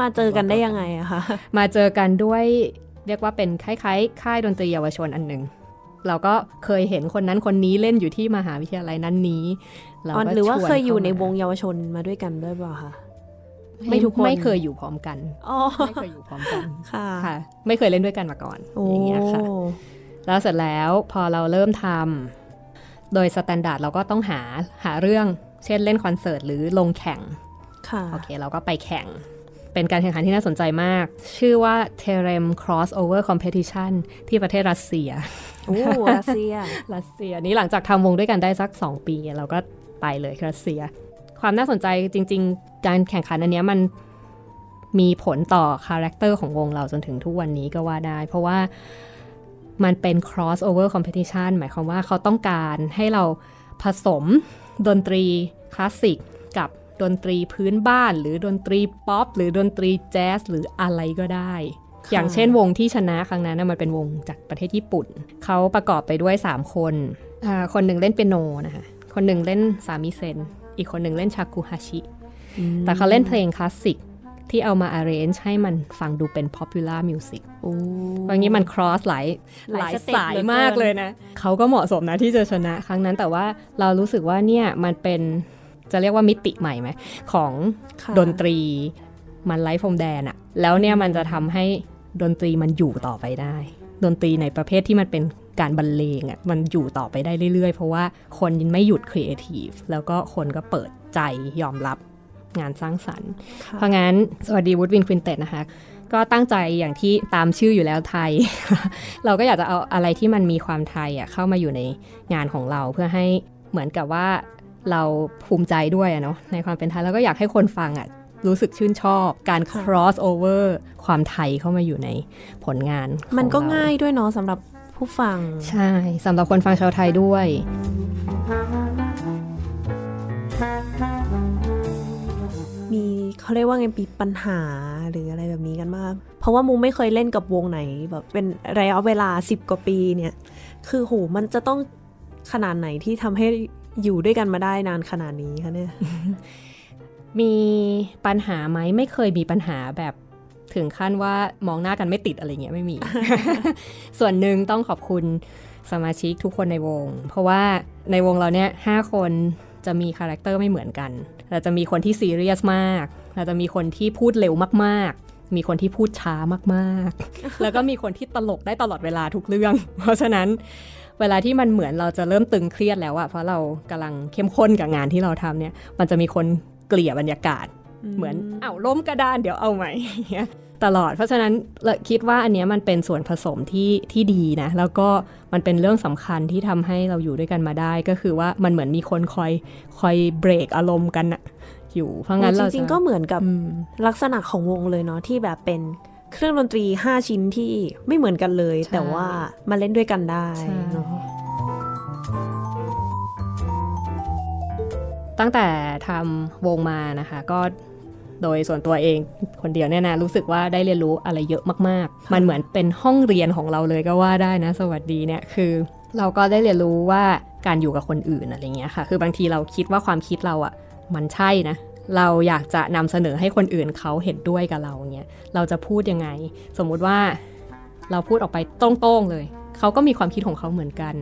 [SPEAKER 2] มาเจอกันได้ยังไงอะคะ
[SPEAKER 3] มาเจอกันด้วยเรียกว่าเป็นคล้ายๆ ค่ายดนตรีเยาวชนอันหนึ่ง เราก็เคยเห็นคนนั้นคนนี้เล่นอยู่ที่มหาวิทยาลัยนั้นนี้
[SPEAKER 2] เราก็หรือว่าเคยอยู่ในวงเยาวชนมาด้วยกันด้วยเปล่าคะ
[SPEAKER 3] ไม่ทุกคนไม่เคยอยู่พร้อมกันไม่เคยอยู่พร้อมกันค่ะค่ะไม่เคยเล่นด้วยกันมาก่อนอย่างเงี้ยค่ะแล้วเสร็จแล้วพอเราเริ่มทำโดย standard เราก็ต้องหาหาเรื่อง เช่นเล่นคอนเสิร์ตหรือลงแข่งโอเค เราก็ไปแข่ง เป็นการแข่งขันที่น่าสนใจมาก ชื่อว่า Terem Crossover Competition ที่ประเทศรัสเซีย
[SPEAKER 2] โอ้รัสเซีย
[SPEAKER 3] รัสเซีย นี่หลังจากทำวงด้วยกันได้สัก 2 ปี เราก็ไปเลยรัสเซีย ความน่าสนใจจริง ๆ การแข่งขันอันนี้มันมีผลต่อ character ของวงเราจนถึงทุกวันนี้ก็ว่าได้ เพราะว่ามันเป็น crossover competition หมายความว่าเขาต้องการให้เราผสมดนตรีคลาสสิกกับ ดนตรีพื้นบ้าน หรือดนตรีป๊อปหรือดนตรีแจ๊สหรืออะไรก็ได้ อย่างเช่นวงที่ชนะครั้งนั้นมันเป็นวงจากประเทศญี่ปุ่น เขาประกอบไปด้วย 3 คน คนหนึ่งเล่นเปียโนนะคะคนหนึ่งเล่นสามิเซน อีกคนหนึ่งเล่นชากุฮาชิ แต่เขาเล่นเพลงคลาสสิกที่เอามา arrange ให้มันฟังดูเป็น popular music เพราะงี้มัน cross หลายหลายสายมากเลยนะ เขาก็เหมาะสมนะที่จะชนะครั้งนั้นแต่ว่าเรารู้สึกว่าเนี่ยมันเป็น จะเรียกว่ามิติใหม่ไหมของดนตรีมันไลฟ์โฟมแดนอะแล้วเนี่ยมันจะทำให้ดนตรีมันอยู่ต่อไปได้ ดนตรีในประเภทที่มันเป็นการบรรเลงอะ่ะมันอยู่ต่อไปได้เรื่อยๆ เพราะว่าคนยังไม่หยุดครีเอทีฟแล้วก็คนก็เปิดใจยอมรับงานสร้างสรรค์ เพราะงั้น สวัสดี woodwind quintet นะคะ ก็ตั้งใจอย่างที่ตามชื่ออยู่แล้วไทย เราก็อยากจะเอาอะไรที่มันมีความไทยอะเข้ามาอยู่ในงานของเราเพื่อให้เหมือนกับว่า เราภูมิใจด้วยเนาะในความเป็นไทยแล้วก็อยากให้คนฟังอะรู้สึกชื่นชอบการ cross over ความไทยเข้ามาอยู่ในผลงาน
[SPEAKER 2] มันก็ง่ายด้วยเนาะสำหรับผู้ฟัง
[SPEAKER 3] ใช่สำหรับคนฟังชาวไทยด้วย
[SPEAKER 2] มีเขาเรียกว่าไงปีปัญหาหรืออะไรแบบนี้กันมาก เพราะว่ามูไม่เคยเล่นกับวงไหน แบบเป็นระยะเวลาสิบกว่าปีเนี่ย คือโหมันจะต้องขนาดไหนที่ทำให้ อยู่ด้วยกันมาได้นานขนาดนี้คะเนี่ย
[SPEAKER 3] มีปัญหาไหมไม่เคยมีปัญหาแบบถึงขั้นว่ามองหน้ากันไม่ติดอะไรเงี้ยไม่มี ส่วนหนึ่งต้องขอบคุณสมาชิกทุกคนในวง เพราะว่าในวงเราเนี่ยห้าคนจะมี character ไม่เหมือนกันเราจะมีคนที่ซีเรียสมากเราจะมีคนที่พูดเร็วมากๆ มีคนที่พูดช้ามากๆ แล้วก็มีคนที่ตลกได้ตลอดเวลาทุกเรื่อง เพราะฉะนั้น เวลาที่มันเหมือนเราจะเริ่มตึงเครียดแล้วอะเพราะเรากำลังเข้มข้นกับงานที่เราทำเนี่ย มันจะมีคนเกลี่ยบรรยากาศ เหมือนเอ้าล้มกระดานเดี๋ยวเอาใหม่ตลอด เพราะฉะนั้นคิดว่าอันนี้มันเป็นส่วนผสมที่ที่ดีนะ แล้วก็มันเป็นเรื่องสำคัญที่ทำให้เราอยู่ด้วยกันมาได้ ก็คือว่ามันเหมือนมีคนคอยคอยเบรกอารมณ์กันอะอยู่เพราะงั้นเรา
[SPEAKER 2] จริงๆก็เหมือนกับลักษณะของวงเลยเนาะที่แบบเป็น เครื่องดนตรี 5 ชิ้นที่ไม่เหมือนกันเลย แต่ว่ามาเล่นด้วยกันได้เนาะ
[SPEAKER 3] ตั้งแต่ทำวงมานะคะ ก็โดยส่วนตัวเองคนเดียวเนี่ยนะรู้สึกว่าได้เรียนรู้อะไรเยอะมาก ๆ มันเหมือนเป็นห้องเรียนของเราเลยก็ว่าได้นะ สวัสดีเนี่ยคือ เราก็ได้เรียนรู้ว่าการอยู่กับคนอื่นอะไรเงี้ยค่ะ คือบางทีเราคิดว่าความคิดเราอะ่ะมันใช่นะ เราอยากจะนำเสนอให้คนอื่นเขาเห็นด้วยกับเราเงี้ยเราจะพูดยังไง สมมุติว่าเราพูดออกไปตรงๆเลย เขาก็มีความคิดของเขาเหมือนกัน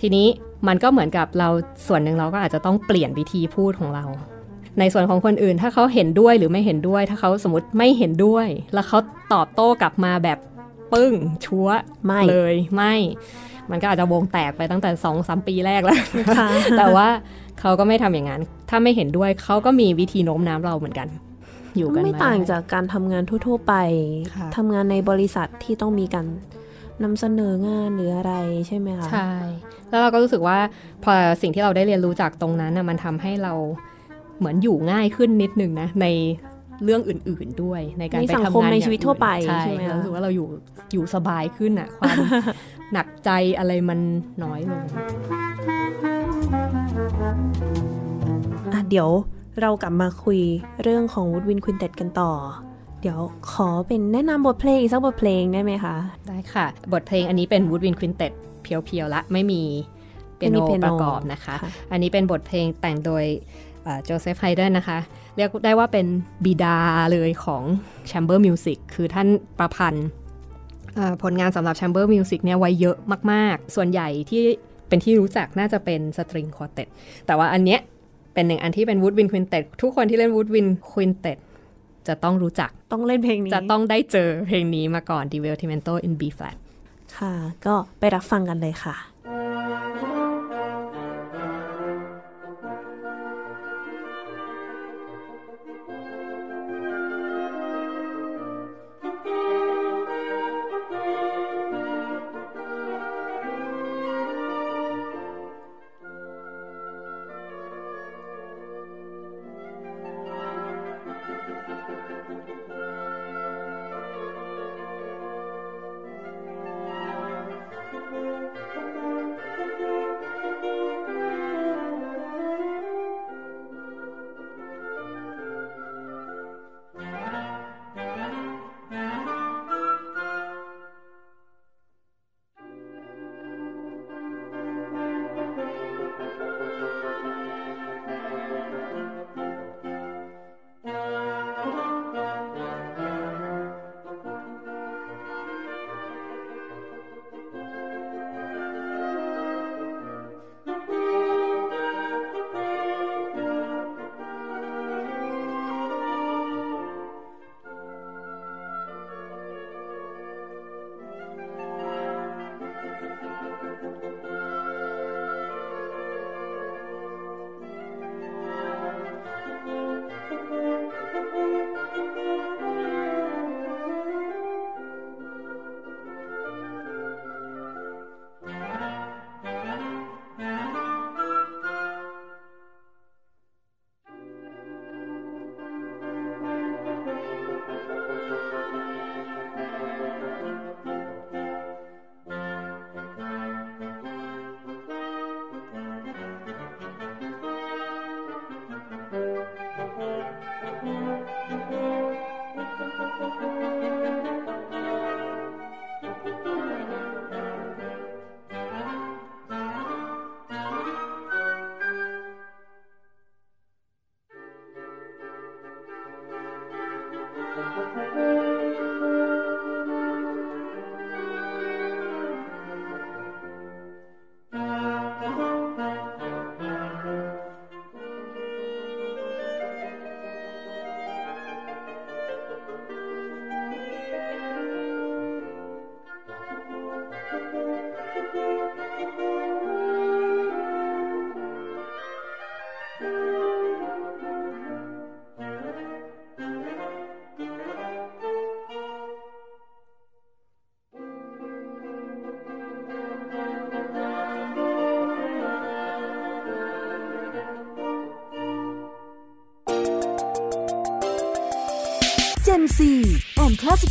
[SPEAKER 3] ทีนี้มันก็เหมือนกับเราส่วนหนึ่งเราก็อาจจะต้องเปลี่ยนวิธีพูดของเรา ในส่วนของคนอื่นถ้าเขาเห็นด้วยหรือไม่เห็นด้วย ถ้าเขาสมมติไม่เห็นด้วย แล้วเขาตอบโต้กลับมาแบบปึ้ง ชัวไม่เลยไม่ มันก็อาจจะวงแตกไปตั้งแต่สองสามปีแรกแล้ว แต่ว่าเขาก็ไม่ทำอย่างนั้น ถ้าไม่เห็นด้วยเขาก็มีวิธีโน้มน้าวเราเหมือนกัน อยู่กัน
[SPEAKER 2] ไม่ต่างจากการทำงานทั่ว ๆ ไปทำงานในบริษัทที่ต้องมีการนำเสนองานหรืออะไรใช่ไหมคะ ใช่
[SPEAKER 3] แล้วเราก็รู้สึกว่าพอสิ่งที่เราได้เรียนรู้จากตรงนั้นนะมันทำให้เราเหมือนอยู่ง่ายขึ้นนิดนึงนะใน เรื่องอื่น ๆด้วย ในการไปทำงาน
[SPEAKER 2] ในชีวิตทั่วไปใช่
[SPEAKER 3] ไหมรู้สึกว่าเราอยู่อยู่สบายขึ้นอะความหนักใจอะไรมันน้อยลง
[SPEAKER 2] เดี๋ยวเรากลับมาคุยเรื่องของ woodwind quintet กันต่อ เดี๋ยวขอเป็นแนะนำบทเพลงอีกสักบทเพลงได้ไหมคะ
[SPEAKER 3] ได้ค่ะ บทเพลงอันนี้เป็น woodwind quintet็ดเพียวๆละไม่มีเปียโนประกอบนะคะ อันนี้เป็นบทเพลงแต่งโดยโจเซฟไฮเดนนะคะ เรียกได้ว่าเป็นบิดาเลยของchamber music คือท่านประพันธ์ผลงานสำหรับ chamber music เนี่ยไว้เยอะมาก ๆ ส่วนใหญ่ที่เป็นที่รู้จักน่าจะเป็น string quartet แต่ว่าอันเนี้ยเป็นหนึ่งอันที่เป็น woodwind quintet ทุกคนที่เล่น woodwind quintet จะต้องรู้จัก
[SPEAKER 2] ต้องเล่นเพลงนี้
[SPEAKER 3] จะต้องได้เจอเพลงนี้มาก่อน Divertimento in B flat
[SPEAKER 2] ค่ะ ก็ไปรับฟังกันเลยค่ะ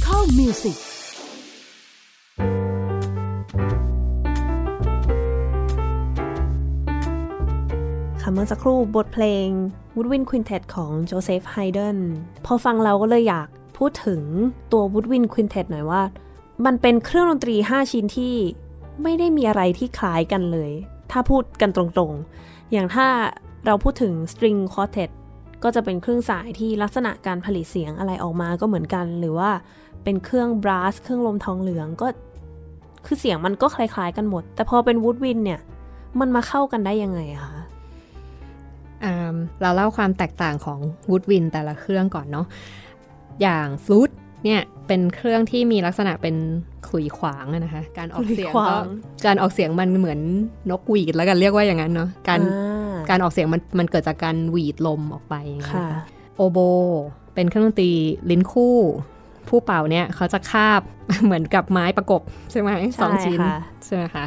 [SPEAKER 1] Local Music
[SPEAKER 2] ค่ะเมื่อสักครู่บทเพลง Woodwind Quintet ของโจเซฟไฮเดนพอฟังเราก็เลยอยากพูดถึงตัว Woodwind Quintet หน่อยว่า มันเป็นเครื่องดนตรี 5 ชิ้นที่ไม่ได้มีอะไรที่คล้ายกันเลย ถ้าพูดกันตรงๆ อย่างถ้าเราพูดถึง String Quartet ก็จะเป็นเครื่องสายที่ลักษณะการผลิตเสียงอะไรออกมาก็เหมือนกัน หรือว่า เป็นเครื่องบราสเครื่องลมทองเหลืองก็ คือเสียงมันก็คล้ายๆกันหมด แต่พอเป็น Woodwind เนี่ย มันมาเข้ากันได้ยังไงอะคะ
[SPEAKER 3] อ่าเราเล่าความแตกต่างของวูดวินแต่ละเครื่องก่อนเนาะอย่างฟลูตเนี่ยเป็นเครื่องที่มีลักษณะเป็นขลุยขวางอะนะคะ การออกเสียง
[SPEAKER 2] ขลุยข
[SPEAKER 3] ก็
[SPEAKER 2] วาง
[SPEAKER 3] การออกเสียงมันเหมือนนกหวีดแล้วกันเรียกว่าอย่างนั้นเนาะการ
[SPEAKER 2] อ่า
[SPEAKER 3] การออกเสียงมันมันเกิดจากการหวีดลมออกไปอย่างเงี้ย
[SPEAKER 2] ค่ะ
[SPEAKER 3] โอโบ เป็นเครื่องดนตรีลิ้นคู่ ผู้เป่าเนี่ยเขาจะคาบเหมือนกับไม้ประกบใช่ไหมสองชิ้น
[SPEAKER 2] ค่ะ
[SPEAKER 3] ใช่ไหมคะ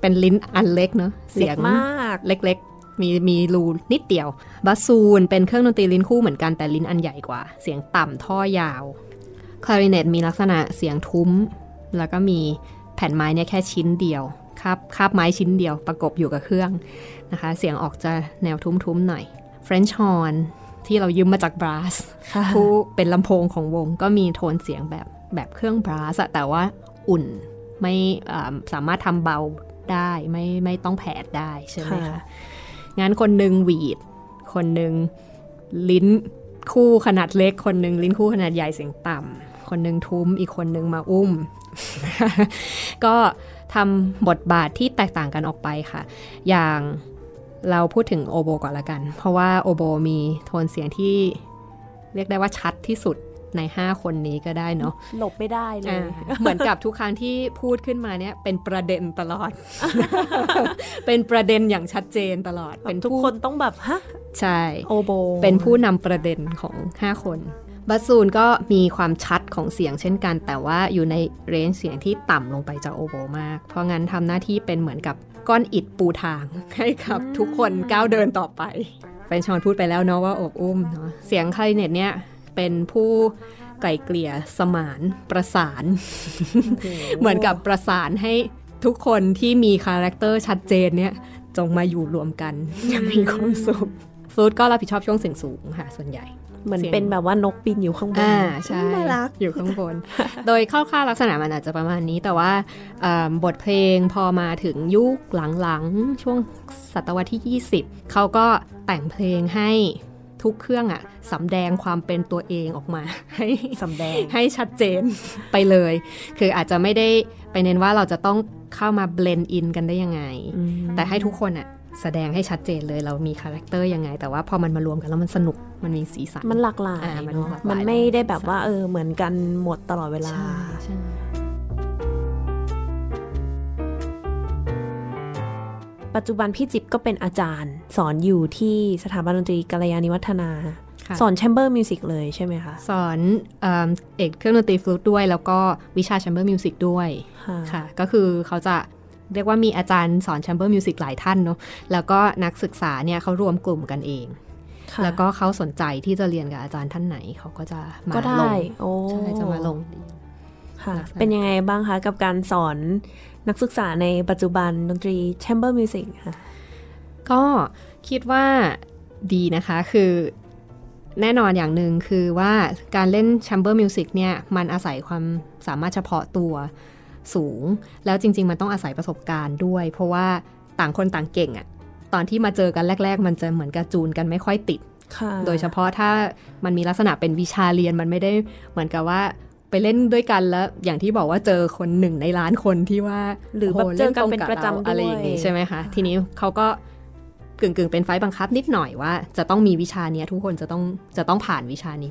[SPEAKER 3] เป็นลิ้นอันเล็กเนาะ
[SPEAKER 2] เสี
[SPEAKER 3] เสี
[SPEAKER 2] ย
[SPEAKER 3] ย
[SPEAKER 2] ง
[SPEAKER 3] ง
[SPEAKER 2] มาก
[SPEAKER 3] เล็กๆมีมีรูนิดเดียวบาซูนเป็นเครื่องดนตรีลิ้นคู่เหมือนกันแต่ลิ้นอันใหญ่กว่า เสียงต่ำท่อยาวคลาริเนตมีลักษณะเสียงทุ้ม แล้วก็มีแผ่นไม้เนี่ยแค่ชิ้นเดียวคาบคาบไม้ชิ้นเดียวประกบอยู่กับเครื่องนะคะ เสียงออกจะแนวทุ้มๆหน่อย French horn ที่เรายืมมาจากบราส
[SPEAKER 2] ค่ะ
[SPEAKER 3] ผู้เป็นลำโพงของวงก็มีโทนเสียงแบบแบบเครื่องบราสอะแต่ว่าอุ่นไม่อ่าสามารถทำเบาได้ไม่ไม่ต้องแผดได้ใช่ไหม
[SPEAKER 2] ค่ะ
[SPEAKER 3] คะงานคนหนึ่งหวีด คนหนึ่งลิ้นคู่ขนาดเล็ก คนหนึ่งลิ้นคู่ขนาดใหญ่เสียงต่ำคนหนึ่งทุ้มอีกคนหนึ่งมาอุ้ม ก็ทำบทบาทที่แตกต่างกันออกไปค่ะ อย่าง เราพูดถึงโอโบก่อนละกัน เพราะว่าโอโบมีโทนเสียงที่เรียกได้ว่าชัดที่สุดใน 5 คนนี้ก็ได้เนาะ
[SPEAKER 2] หลบไม่ได้เลย
[SPEAKER 3] อ่าเหมือนกับทุกครั้งที่พูดขึ้นมาเนี่ยเป็นประเด็นตลอด เป็นประเด็นอย่างชัดเจนตลอด เป็น
[SPEAKER 2] ทุก
[SPEAKER 3] ผู้
[SPEAKER 2] คนต้องแบบฮะ
[SPEAKER 3] ใช่
[SPEAKER 2] โอโบ
[SPEAKER 3] เป็นผู้นำประเด็นของ 5 คนบัสซูนก็มีความชัดของเสียงเช่นกัน แต่ว่าอยู่ใน range เสียงที่ต่ำลงไปจากโอโบมาก เพราะงั้นทำหน้าที่เป็นเหมือนกับ ก้อนอิฐปูทางให้กับทุกคนก้าวเดินต่อไปเฟรนช์ฮอร์นพูดไปแล้วเนาะว่าอบอุ้มเนาะเสียงคลาริเนตเนี่ยเป็นผู้ไกล่เกลี่ยสมานประสาน เหมือนกับประสานให้ทุกคนที่มี character ชัดเจนเนี่ยจงมาอยู่รวมกันอย่างมีความสุขฟลูตก็รับผิดชอบช่วงเสียงสูงค่ะส่วนใหญ่
[SPEAKER 2] เหมือน
[SPEAKER 3] เสียง
[SPEAKER 2] เป็นแบบว่านกบินอยู่ข้างบน
[SPEAKER 3] อ่าใช่
[SPEAKER 2] น่ารัก
[SPEAKER 3] อยู่ข้างบน โดยคร่าวๆลักษณะมันอาจจะประมาณนี้แต่ว่าเอิ่มบทเพลงพอมาถึงยุคหลังๆ ช่วงศตวรรษที่ 20 เขาก็แต่งเพลงให้ทุกเครื่องอะสำแดงความเป็นตัวเองออกมา ให้
[SPEAKER 2] สำแดง
[SPEAKER 3] ให้ชัดเจนไปเลย คืออาจจะไม่ได้ไปเน้นว่าเราจะต้องเข้ามา blend in กันได้ยังไง แต่ให้ทุกคนอะ แสดงให้ชัดเจนเลยเรามี character ยังไง แต่ว่าพอมันมารวมกันแล้วมันสนุกมันมีสีสัน
[SPEAKER 2] มันหลากหลาย
[SPEAKER 3] อ่ามัน
[SPEAKER 2] เนาะ
[SPEAKER 3] หลากหลาย
[SPEAKER 2] มันไม่ได้แบบว่าเออเหมือนกันหมดตลอดเวลา
[SPEAKER 3] ใช่ใช่
[SPEAKER 2] ปัจจุบันพี่จิ๊บก็เป็นอาจารย์ สอนอยู่ที่สถาบันดนตรีกัลยาณิวัฒนา
[SPEAKER 3] ค่ะ
[SPEAKER 2] สอน chamber music เลยใช่ไหมคะ
[SPEAKER 3] สอนเอิ่มเอกเครื่องดนตรีฟลูตด้วย แล้วก็วิชา chamber music ด้วย
[SPEAKER 2] ค่ะ
[SPEAKER 3] ค่ะก็คือเขาจะ เรียกว่ามีอาจารย์สอน chamber music หลายท่านเนาะแล้วก็นักศึกษาเนี่ยเขารวมกลุ่มกันเอง
[SPEAKER 2] ค่ะ
[SPEAKER 3] แล้วก็เขาสนใจที่จะเรียนกับอาจารย์ท่านไหนเขาก็จะมา
[SPEAKER 2] ก็
[SPEAKER 3] ล
[SPEAKER 2] ได้
[SPEAKER 3] ง
[SPEAKER 2] โอ้
[SPEAKER 3] ใช่จะมาลงเรียน
[SPEAKER 2] ค่ะ
[SPEAKER 3] ลักษณะ
[SPEAKER 2] เป็นยังไงบ้างคะ กับการสอนนักศึกษาในปัจจุบันดนตรี chamber music ค่ะ
[SPEAKER 3] ก็คิดว่าดีนะคะคือแน่นอนอย่างหนึ่งคือว่าการเล่น chamber music เนี่ย มันอาศัยความสามารถเฉพาะตัว สูง แล้วจริง ๆ มันต้องอาศัยประสบการณ์ด้วย เพราะว่าต่างคนต่างเก่งอะตอนที่มาเจอกันแรก ๆ มันจะเหมือนกับจูนกันไม่ค่อยติด
[SPEAKER 2] ค่ะ
[SPEAKER 3] โดยเฉพาะถ้ามันมีลักษณะเป็นวิชาเรียนมันไม่ได้เหมือนกับว่าไปเล่นด้วยกันแล้วอย่างที่บอกว่าเจอคนหนึ่งในล้านคนที่ว่า
[SPEAKER 2] หรือแบบ
[SPEAKER 3] โห
[SPEAKER 2] เจอกันแล้
[SPEAKER 3] ว
[SPEAKER 2] เป็น
[SPEAKER 3] วง
[SPEAKER 2] ประจำ
[SPEAKER 3] เราอะไรอย่าง
[SPEAKER 2] ด้
[SPEAKER 3] นี้ด้
[SPEAKER 2] วย
[SPEAKER 3] ใช่ไหมคะ ทีนี้เขาก็กึ่งกึ่งๆเป็นไฟต์บังคับนิดหน่อยว่า จะต้องมีวิชาเนี้ยทุกคนจะต้องจะต้องผ่านวิชานี้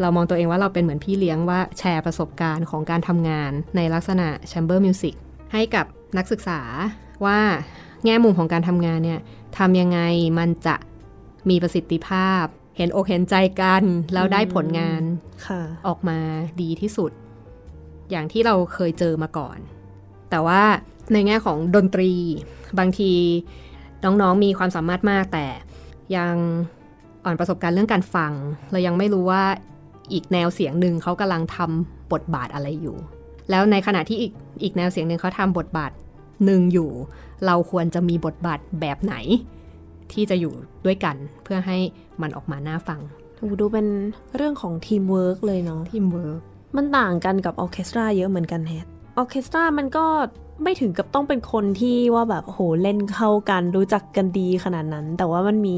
[SPEAKER 3] เรามองตัวเองว่าเราเป็นเหมือนพี่เลี้ยงว่าแชร์ประสบการณ์ของการทำงานในลักษณะ chamber music ให้กับนักศึกษาว่าแง่มุมของการทำงานเนี่ยทำยังไงมันจะมีประสิทธิภาพ เห็นอกเห็นใจกัน แล้วได้ผลงาน
[SPEAKER 2] ค่ะ
[SPEAKER 3] ออกมาดีที่สุด อย่างที่เราเคยเจอมาก่อน แต่ว่าในแง่ของดนตรี บางทีน้องๆมีความสามารถมากแต่ยังอ่อนประสบการณ์เรื่องการฟัง เรายังไม่รู้ว่า อีกแนวเสียงหนึ่งเขากำลังทำบทบาทอะไรอยู่ แล้วในขณะที่อีกอีกแนวเสียงหนึ่งเขาทำบทบาทหนึ่งอยู่ เราควรจะมีบทบาทแบบไหน ที่จะอยู่ด้วยกันเพื่อให้มันออกมาน่าฟัง
[SPEAKER 2] ดูเป็นเรื่องของทีมเวิร์กเลยเนาะ
[SPEAKER 3] ทีมเวิร์ก
[SPEAKER 2] มันต่างกันกับออเคสตราเยอะเหมือนกันแฮะออเคสตรามันก็ไม่ถึงกับต้องเป็นคนที่ว่าแบบโหเล่นเข้ากันรู้จักกันดีขนาดนั้น แต่ว่ามันมี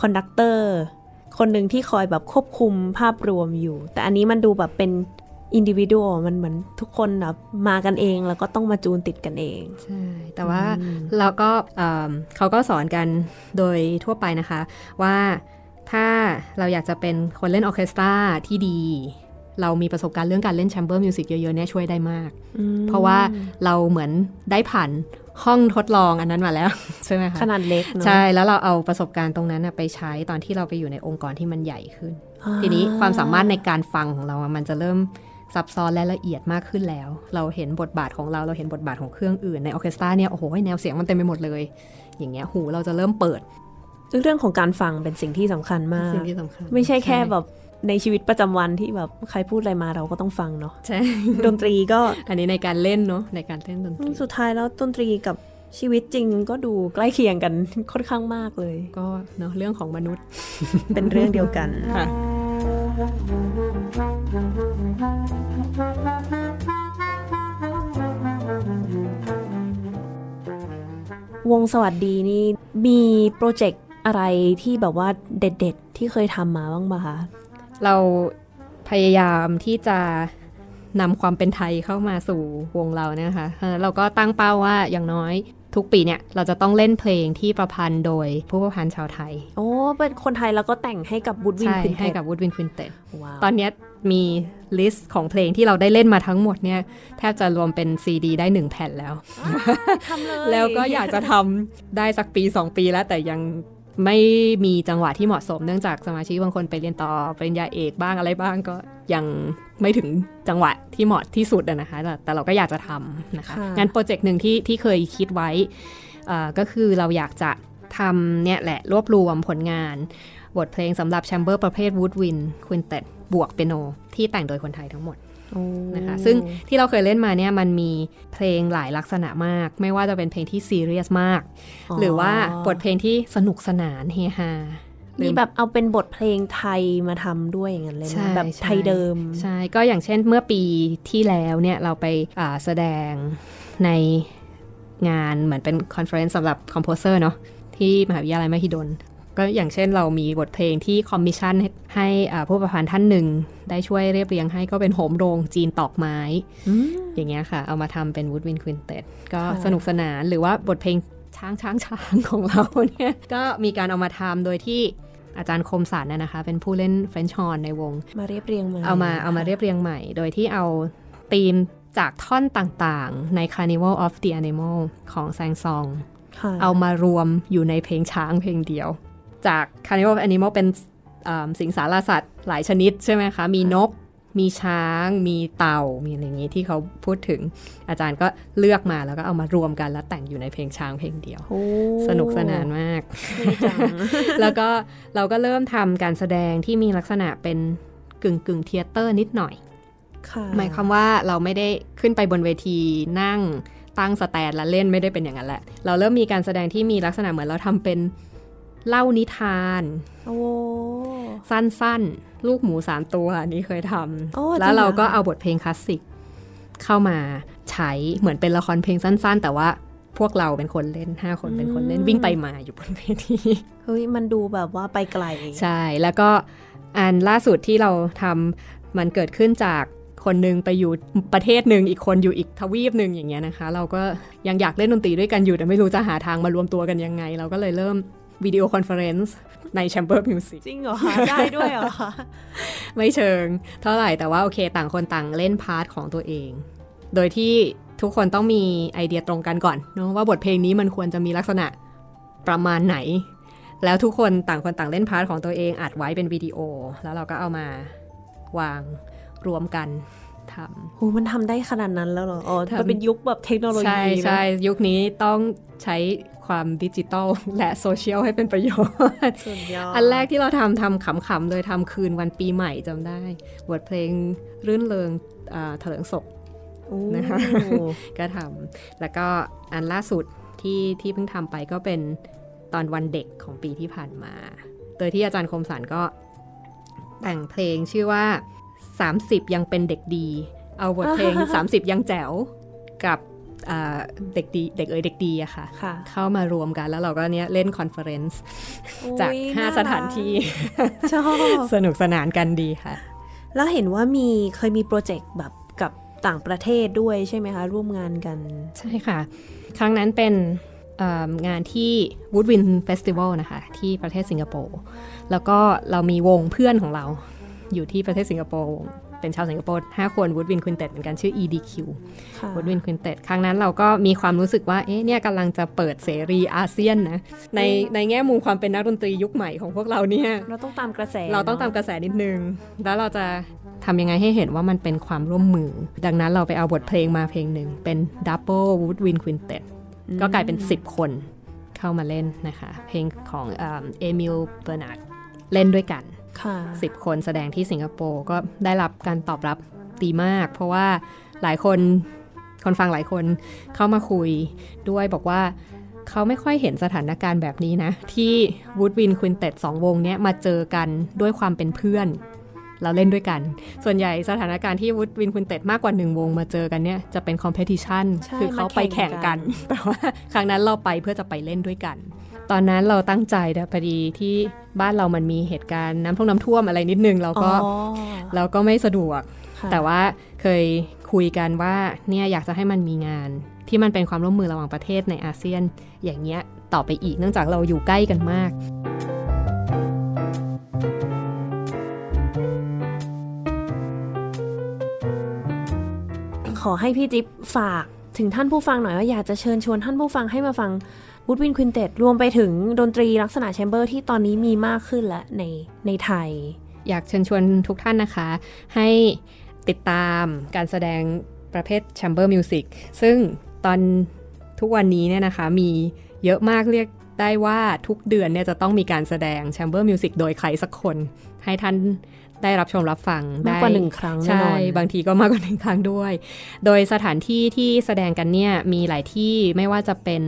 [SPEAKER 2] conductor คนหนึ่งที่คอยแบบควบคุมภาพรวมอยู่ แต่อันนี้มันดูแบบเป็น individual มันเหมือนทุกคนแบบมากันเองแล้วก็ต้องมาจูนติดกันเอง
[SPEAKER 3] ใช่ แต่ว่าเราก็เอ่อเขาก็สอนกันโดยทั่วไปนะคะ ว่าถ้าเราอยากจะเป็นคนเล่นออร์เคสตราที่ดี เรามีประสบการณ์เรื่องการเล่น chamber music เยอะๆเนี่ยช่วยได้มาก เพราะว่าเราเหมือนได้ผ่าน ห้องทดลองอันนั้นมาแล้ว ใช่ไหมคะ
[SPEAKER 2] ขนาดเล็กเนอะ
[SPEAKER 3] ใช่แล้วเราเอาประสบการณ์ตรงนั้นน่ะไปใช้ตอนที่เราไปอยู่ในองค์กรที่มันใหญ่ขึ้น ทีนี้ความสามารถในการฟังของเราอะมันจะเริ่มซับซ้อนและละเอียดมากขึ้นแล้ว เราเห็นบทบาทของเราเราเห็นบทบาทของเครื่องอื่นในออร์เคสตราเนี่ยโอ้โหแนวเสียงมันเต็มไปหมดเลย อย่างเงี้ยหูเราจะเริ่มเปิด
[SPEAKER 2] เรื่องของการฟังเป็นสิ่งที่สำคัญมาก
[SPEAKER 3] สิ่งที่สำคัญ
[SPEAKER 2] ไม่ใช่แค่แบบ ในชีวิตประจำวันที่แบบใครพูดอะไรมาเราก็ต้องฟังเนาะ
[SPEAKER 3] ใช่
[SPEAKER 2] ดนตรีก็
[SPEAKER 3] อันนี้ในการเล่นเนาะในการเล่นดนตรี
[SPEAKER 2] สุดท้ายแล้วดนตรีกับชีวิตจริงก็ดูใกล้เคียงกันค่อนข้างมากเลย
[SPEAKER 3] ก็เนาะเรื่องของมนุษย์
[SPEAKER 2] เป็นเรื่องเดียวกัน
[SPEAKER 3] ค่ะ
[SPEAKER 2] วงสวัสดีนี่มี project อะไรที่แบบว่าเด็ด ๆ ที่เคยทำมาบ้างปะคะ
[SPEAKER 3] เราพยายามที่จะนำความเป็นไทยเข้ามาสู่วงเราเนี่ยนะคะเออเราก็ตั้งเป้าว่าอย่างน้อยทุกปีเนี่ยเราจะต้องเล่นเพลงที่ประพันธ์โดยผู้ประพันธ์ชาวไทย
[SPEAKER 2] โอ้ เป็นคนไทยแล้วก็แต่งให้กับ woodwind
[SPEAKER 3] ใช่
[SPEAKER 2] quintet
[SPEAKER 3] ให้กับ woodwind quintet ว้า
[SPEAKER 2] ว
[SPEAKER 3] ตอนเนี้ยมี list ของเพลงที่เราได้เล่นมาทั้งหมดเนี่ยแทบจะรวมเป็นซีดีได้หนึ่งแผ่นแล้ว
[SPEAKER 2] ทำเลย
[SPEAKER 3] แล้วก็อยากจะทำได้สักปี 2 ปีแล้วแต่ยัง ไม่มีจังหวะที่เหมาะสมเนื่องจากสมาชิกบางคนไปเรียนต่อปริญญาเอกบ้างอะไรบ้างก็ยังไม่ถึงจังหวะที่เหมาะที่สุดอะนะคะแต่แต่เราก็อยากจะทำนะคะงานโปรเจกต์หนึ่งที่ที่เคยคิดไว้เอ่อก็คือเราอยากจะทำเนี่ยแหละรวบรวมผลงานบทเพลงสำหรับแชมเบอร์ประเภท Woodwind Quintet บวกเปียโนที่แต่งโดยคนไทยทั้งหมด
[SPEAKER 2] โอ้
[SPEAKER 3] นะคะซึ่งที่เราเคยเล่นมาเนี่ยมันมีเพลงหลายลักษณะมาก ไม่ว่าจะเป็นเพลงที่ซีเรียสมาก หรือว่าบทเพลงที่สนุกสนานเฮฮา
[SPEAKER 2] มีแบบเอาเป็นบทเพลงไทยมาทำด้วยอย่างนั้นเลย
[SPEAKER 3] ใช่
[SPEAKER 2] นะแบบ
[SPEAKER 3] ใช่
[SPEAKER 2] ไทยเดิม
[SPEAKER 3] ใช่ ก็อย่างเช่นเมื่อปีที่แล้วเนี่ยเราไปอ่าแสดงในงานเหมือนเป็น conference สำหรับ composer เนาะที่มหาวิทยาลัยมหิดล ก็อย่างเช่นเรามีบทเพลงที่คอมมิชชั่นให้ให้อ่าผู้ประพันธ์ท่านหนึ่ง ได้ช่วยเรียบเรียงให้ก็เป็นโหมโรงจีนตอกไม้ อย่างเงี้ยค่ะ เอามาทำเป็น Woodwind Quintet ก็
[SPEAKER 2] ค่ะ
[SPEAKER 3] สนุกสนานหรือว่าบทเพลงช้างช้างช้างของเราเนี่ยก็มีการเอามาทำโดยที่อาจารย์คมสันนะนะคะ เป็นผู้เล่น French horn ในวง
[SPEAKER 2] มาเรียบเรียงมา
[SPEAKER 3] เอามาเอามาเรียบเรียงใหม่ โดยที่เอาธีมจากท่อนต่างๆ ใน Carnival of the Animal ของแซงซอง
[SPEAKER 2] ค่ะ
[SPEAKER 3] เอามารวมอยู่ในเพลงช้างเพลงเดียว จาก Carnival of Animal เป็นเอ่อสิงสารสัตว์หลายชนิดใช่ไหมคะ มีนก มีช้าง มีเต่า มีอะไรอย่างนี้ที่เขาพูดถึง อาจารย์ก็เลือกมาแล้วก็เอามารวมกันแล้วแต่งอยู่ในเพลงช้างเพลงเดียว
[SPEAKER 2] โอ้
[SPEAKER 3] สนุกสนานมาก
[SPEAKER 2] ดีจัง
[SPEAKER 3] แล้วก็เราก็เริ่มทำการแสดงที่มีลักษณะเป็นกึ่งกึ่งเทเตอร์นิดหน่อย
[SPEAKER 2] ค่ะ
[SPEAKER 3] หมายความว่าเราไม่ได้ขึ้นไปบนเวทีนั่งตั้งสแตนแล้วเล่นไม่ได้เป็นอย่างนั้นแหละ เราเริ่มมีการแสดงที่มีลักษณะเหมือนเราทำเป็น เล่านิทาน
[SPEAKER 2] โอ้
[SPEAKER 3] สั้นๆ ลูกหมูสามตัวอันนี้เคยท
[SPEAKER 2] โอ้ำจริงเหรอ
[SPEAKER 3] แล้วเราก็เอาบทเพลงคลาสสิกเข้ามาใช้เหมือนเป็นละครเพลงสั้น ๆ แต่ว่าพวกเราเป็นคนเล่น 5 คนเป็นคนเล่นวิ่งไปมาอยู่บนเวที
[SPEAKER 2] เฮ้ยมันดูแบบว่าไปไกล
[SPEAKER 3] ใช่ แล้วก็อันล่าสุดที่เราทำมันเกิดขึ้นจากคนหนึ่งไปอยู่ประเทศหนึ่งอีกคนอยู่อีกทวีปหนึ่งอย่างเงี้ยนะคะ เราก็ยังอยากเล่นดนตรีด้วยกันอยู่แต่ไม่รู้จะหาทางมารวมตัวกันยังไง เราก็เลยเริ่ม video conference ใน Chamber Music
[SPEAKER 2] จริงเหรอคะ ได้ด้วยเหรอคะ
[SPEAKER 3] ไม่เชิง เท่าไหร่แต่ว่าโอเค ต่างคนต่างเล่น part ของตัวเอง โดยที่ทุกคนต้องมีไอเดียตรงกันก่อนเนอะว่าบทเพลงนี้มันควรจะมีลักษณะประมาณไหน แล้วทุกคนต่างคนต่างเล่น part ของตัวเองอัดไว้เป็นวิดีโอ แล้วเราก็เอามาวางรวมกัน
[SPEAKER 2] โหมันทำได้ขนาดนั้นแล้วเหรอ อ๋อ
[SPEAKER 3] ทำ
[SPEAKER 2] มันเป็นยุคแบบเทคโนโลยี
[SPEAKER 3] ใช่
[SPEAKER 2] นะ
[SPEAKER 3] ใช่ยุคนี้ต้องใช้ ความดิจิตอลและโซเชียลให้เป็นประโยชน์อันแรกที่เราทำทำขำๆเลยทำคืนวันปีใหม่จำได้ บทเพลงรื่นเริงเถลิงศพนะคะก็ทำแล้วก็อันล่าสุดที่ที่เพิ่งทำไปก็เป็นตอนวันเด็กของปีที่ผ่านมา โดยที่อาจารย์คมสันก็แต่งเพลงชื่อว่า 30 ยังเป็นเด็กดี เอาบทเพลง 30 ยังแจ๋วกับ เด็กดีเด็กเอ๋ยเด็กดีอะค่ะคะเข้ามารวมกันแล้วเราก็เนี้ยเล่น conference จาก 5 สถานที่ชอบสนุกสนานกันดีค่ะ
[SPEAKER 2] แล้วเห็นว่ามีเคยมีโปรเจกต์แบบกับต่างประเทศด้วยใช่ไหมคะ ร่วมงานกัน
[SPEAKER 3] ใช่ค่ะ ครั้งนั้นเป็นงานที่ Woodwind Festival นะคะ ที่ประเทศสิงคโปร์ แล้วก็เรามีวงเพื่อนของเราอยู่ที่ประเทศสิงคโปร์ เป็นชาวสิงคโปร์5คนวูดวินควินเต็ดเหมือนกันชื่อ EDQ วูดวินควินเต็ดครั้งนั้นเราก็มีความรู้สึกว่าเอ๊ะเนี่ยกำลังจะเปิดเสรีอาเซียนนะในในแง่มุมความเป็นนักดนตรียุคใหม่ของพวกเราเนี่ย
[SPEAKER 2] เราต้องตามกระแส
[SPEAKER 3] เราต้องตามกระแสนิดนึง แล้วเราจะทำยังไงให้เห็นว่ามันเป็นความร่วมมือ ดังนั้นเราไปเอาบทเพลงมาเพลงหนึ่งเป็น Double Woodwind Quintet ก็กลายเป็น 10 คนเข้ามาเล่นนะคะ เพลงของเอมิลเบอร์นาร์ดเล่นด้วยกัน สิบคนแสดงที่สิงคโปร์ก็ได้รับการตอบรับดีมาก เพราะว่าหลายคนคนฟังหลายคนเข้ามาคุยด้วยบอกว่าเขาไม่ค่อยเห็นสถานการณ์แบบนี้นะ ที่ Woodwind Quintet สองวงเนี้ยมาเจอกันด้วยความเป็นเพื่อน เราเล่นด้วยกัน ส่วนใหญ่สถานการณ์ที่ Woodwind Quintet มากกว่าหนึ่งวงมาเจอกันเนี่ยจะเป็น competition คือเขาไปแข่งกัน แต่ว่าครั้งนั้นเราไปเพื่อจะไปเล่นด้วยกัน ตอนนั้นเราตั้งใจแต่พอดีที่บ้านเรามันมีเหตุการณ์น้ำท่วมน้ำท่วมอะไรนิดนึงเราก็เราก็ไม่สะดวก แต่ว่าเคยคุยกันว่าเนี่ยอยากจะให้มันมีงาน ที่มันเป็นความร่วมมือระหว่างประเทศในอาเซียน อย่างเงี้ยต่อไปอีกเนื่องจากเราอยู่ใกล้กันมาก
[SPEAKER 2] ขอให้พี่จิ๊บฝากถึงท่านผู้ฟังหน่อยว่าอยากจะเชิญชวนท่านผู้ฟังให้มาฟัง Woodwind Quintet รวมไปถึงดนตรีลักษณะ chamber ที่ตอนนี้มีมากขึ้นแล้วในในไทย
[SPEAKER 3] อยากเชิญชวนทุกท่านนะคะ ให้ติดตามการแสดงประเภท chamber music ซึ่งตอนทุกวันนี้เนี่ยนะคะมีเยอะมากเรียกได้ว่าทุกเดือนเนี่ยจะต้องมีการแสดง chamber music โดยใครสักคน ให้ท่านได้รับชมรับฟัง
[SPEAKER 2] มากกว่าหนึ่งครั้ง
[SPEAKER 3] ใช่บางทีก็มากกว่าหนึ่งครั้งด้วย โดยสถานที่ที่แสดงกันเนี่ยมีหลายที่ไม่ว่าจะเป็น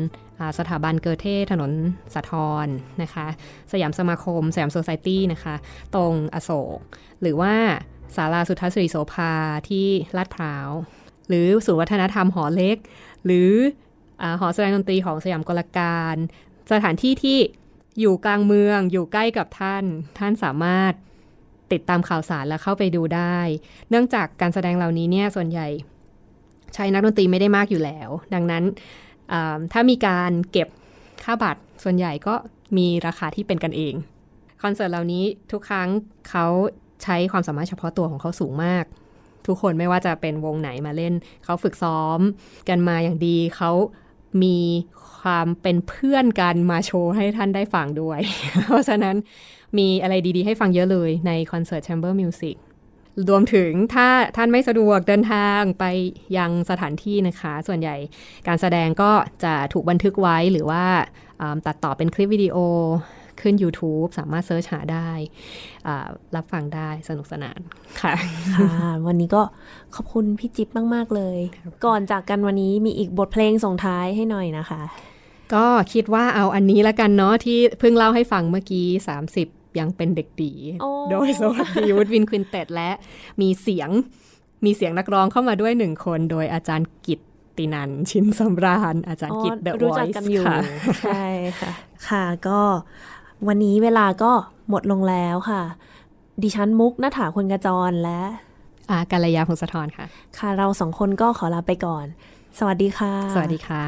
[SPEAKER 3] สถาบันเกอเทถนนสะทอนนะคะ สยามสมาคม สยามโซซายตี้นะคะ ตรงอโศก หรือว่าศาลาสุทธศรีโสภาที่ลาดพร้าว หรือศูนย์วัฒนธรรมหอเล็ก หรืออหอแสดงดนตรีของสยามกลการ สถานที่ที่อยู่กลางเมืองอยู่ใกล้กับท่าน ท่านสามารถติดตามข่าวสารและเข้าไปดูได้ เนื่องจากการแสดงเหล่านี้เนี่ยส่วนใหญ่ใช้นักดนตรีไม่ได้มากอยู่แล้ว ดังนั้น ถ้ามีการเก็บค่าบัตรส่วนใหญ่ก็มีราคาที่เป็นกันเอง คอนเสิร์ตเหล่านี้ทุกครั้งเขาใช้ความสามารถเฉพาะตัวของเขาสูงมาก ทุกคนไม่ว่าจะเป็นวงไหนมาเล่น เขาฝึกซ้อมกันมาอย่างดีเขามีความเป็นเพื่อนกันมาโชว์ให้ท่านได้ฟังด้วย เพราะฉะนั้นมีอะไรดีๆ ให้ฟังเยอะเลยในคอนเสิร์ตแชมเบอร์มิวสิก รวมถึงถ้าท่านไม่สะดวกเดินทางไปยังสถานที่นะคะ ส่วนใหญ่การแสดงก็จะถูกบันทึกไว้หรือว่าตัดต่อเป็นคลิปวิดีโอขึ้น YouTube สามารถเซิร์ชหาได้ รับฟังได้สนุกสนานค่ะ
[SPEAKER 2] ค่ะ วันนี้ก็ขอบคุณพี่จิ๊บมาก ๆ เลย ก่อนจากกันวันนี้มีอีกบทเพลงส่งท้ายให้หน่อยนะคะ
[SPEAKER 3] ก็คิดว่าเอาอันนี้ละกันเนาะที่เพิ่งเล่าให้ฟังเมื่อกี้ 30 ยังเป็นเด็กดี โดยสวัสดี Woodwind Quintet และมีเสียงมีเสียงนักร้องเข้ามาด้วยหนึ่งคน โดยอาจารย์กิตตินันชินสำราญ อาจารย์กิต The Voice ค่ะ
[SPEAKER 2] ใช่ค่ะ ค่ะก็วันนี้เวลาก็หมดลงแล้วค่ะ ดิฉันมุกนัฐาคุณกระจรและ
[SPEAKER 3] อาการยาพงศธรค่ะ
[SPEAKER 2] ค่ะ เราสองคนก็ขอลาไปก่อน สวัสดีค่ะ
[SPEAKER 3] สวัสดีค่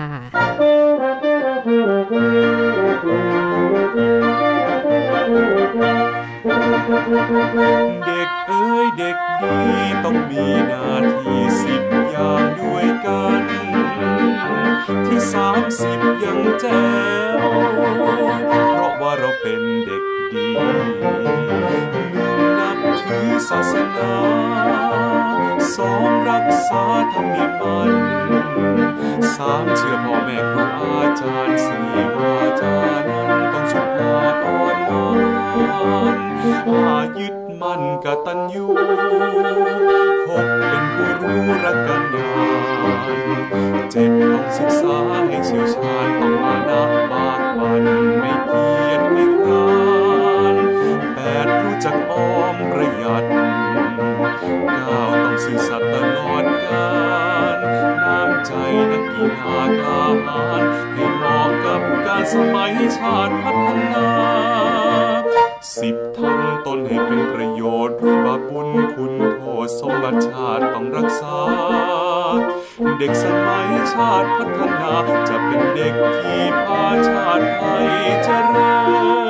[SPEAKER 3] ะ
[SPEAKER 4] เด็กเอ้ยเด็กดีต้องมีหน้าที่สิบอย่างด้วยกัน ที่สามสิบยังแจ๋วเพราะว่าเราเป็นเด็กดีหนึ่งนับถือศาสนาสองรักษาธรรมิมันสามเชื่อพ่อแม่ครูอาจารย์สี่วาจานั้นต้องชุบมาอ่อนนอน หายุดมกตัญญูหกเป็นผู้รู้รักกันดานเจ็ดต้องศึกษาให้เชี่ยวชาญต้องมานะบากบันไม่เกียจไม่คร้านแปดรู้จักออมประหยัดเก้าต้องซื่อสัตย์ตลอดกาลน้ำใจนักกีฬากล้าหาญให้เหมาะกับการสมัยชาติพัฒนา สิบทำตนให้เป็นประโยชน์รู้บาปบุญคุณโทษสมบัติชาติต้องรักษา เด็กสมัยชาติพัฒนาจะเป็นเด็กที่พาชาติไทยเจริญ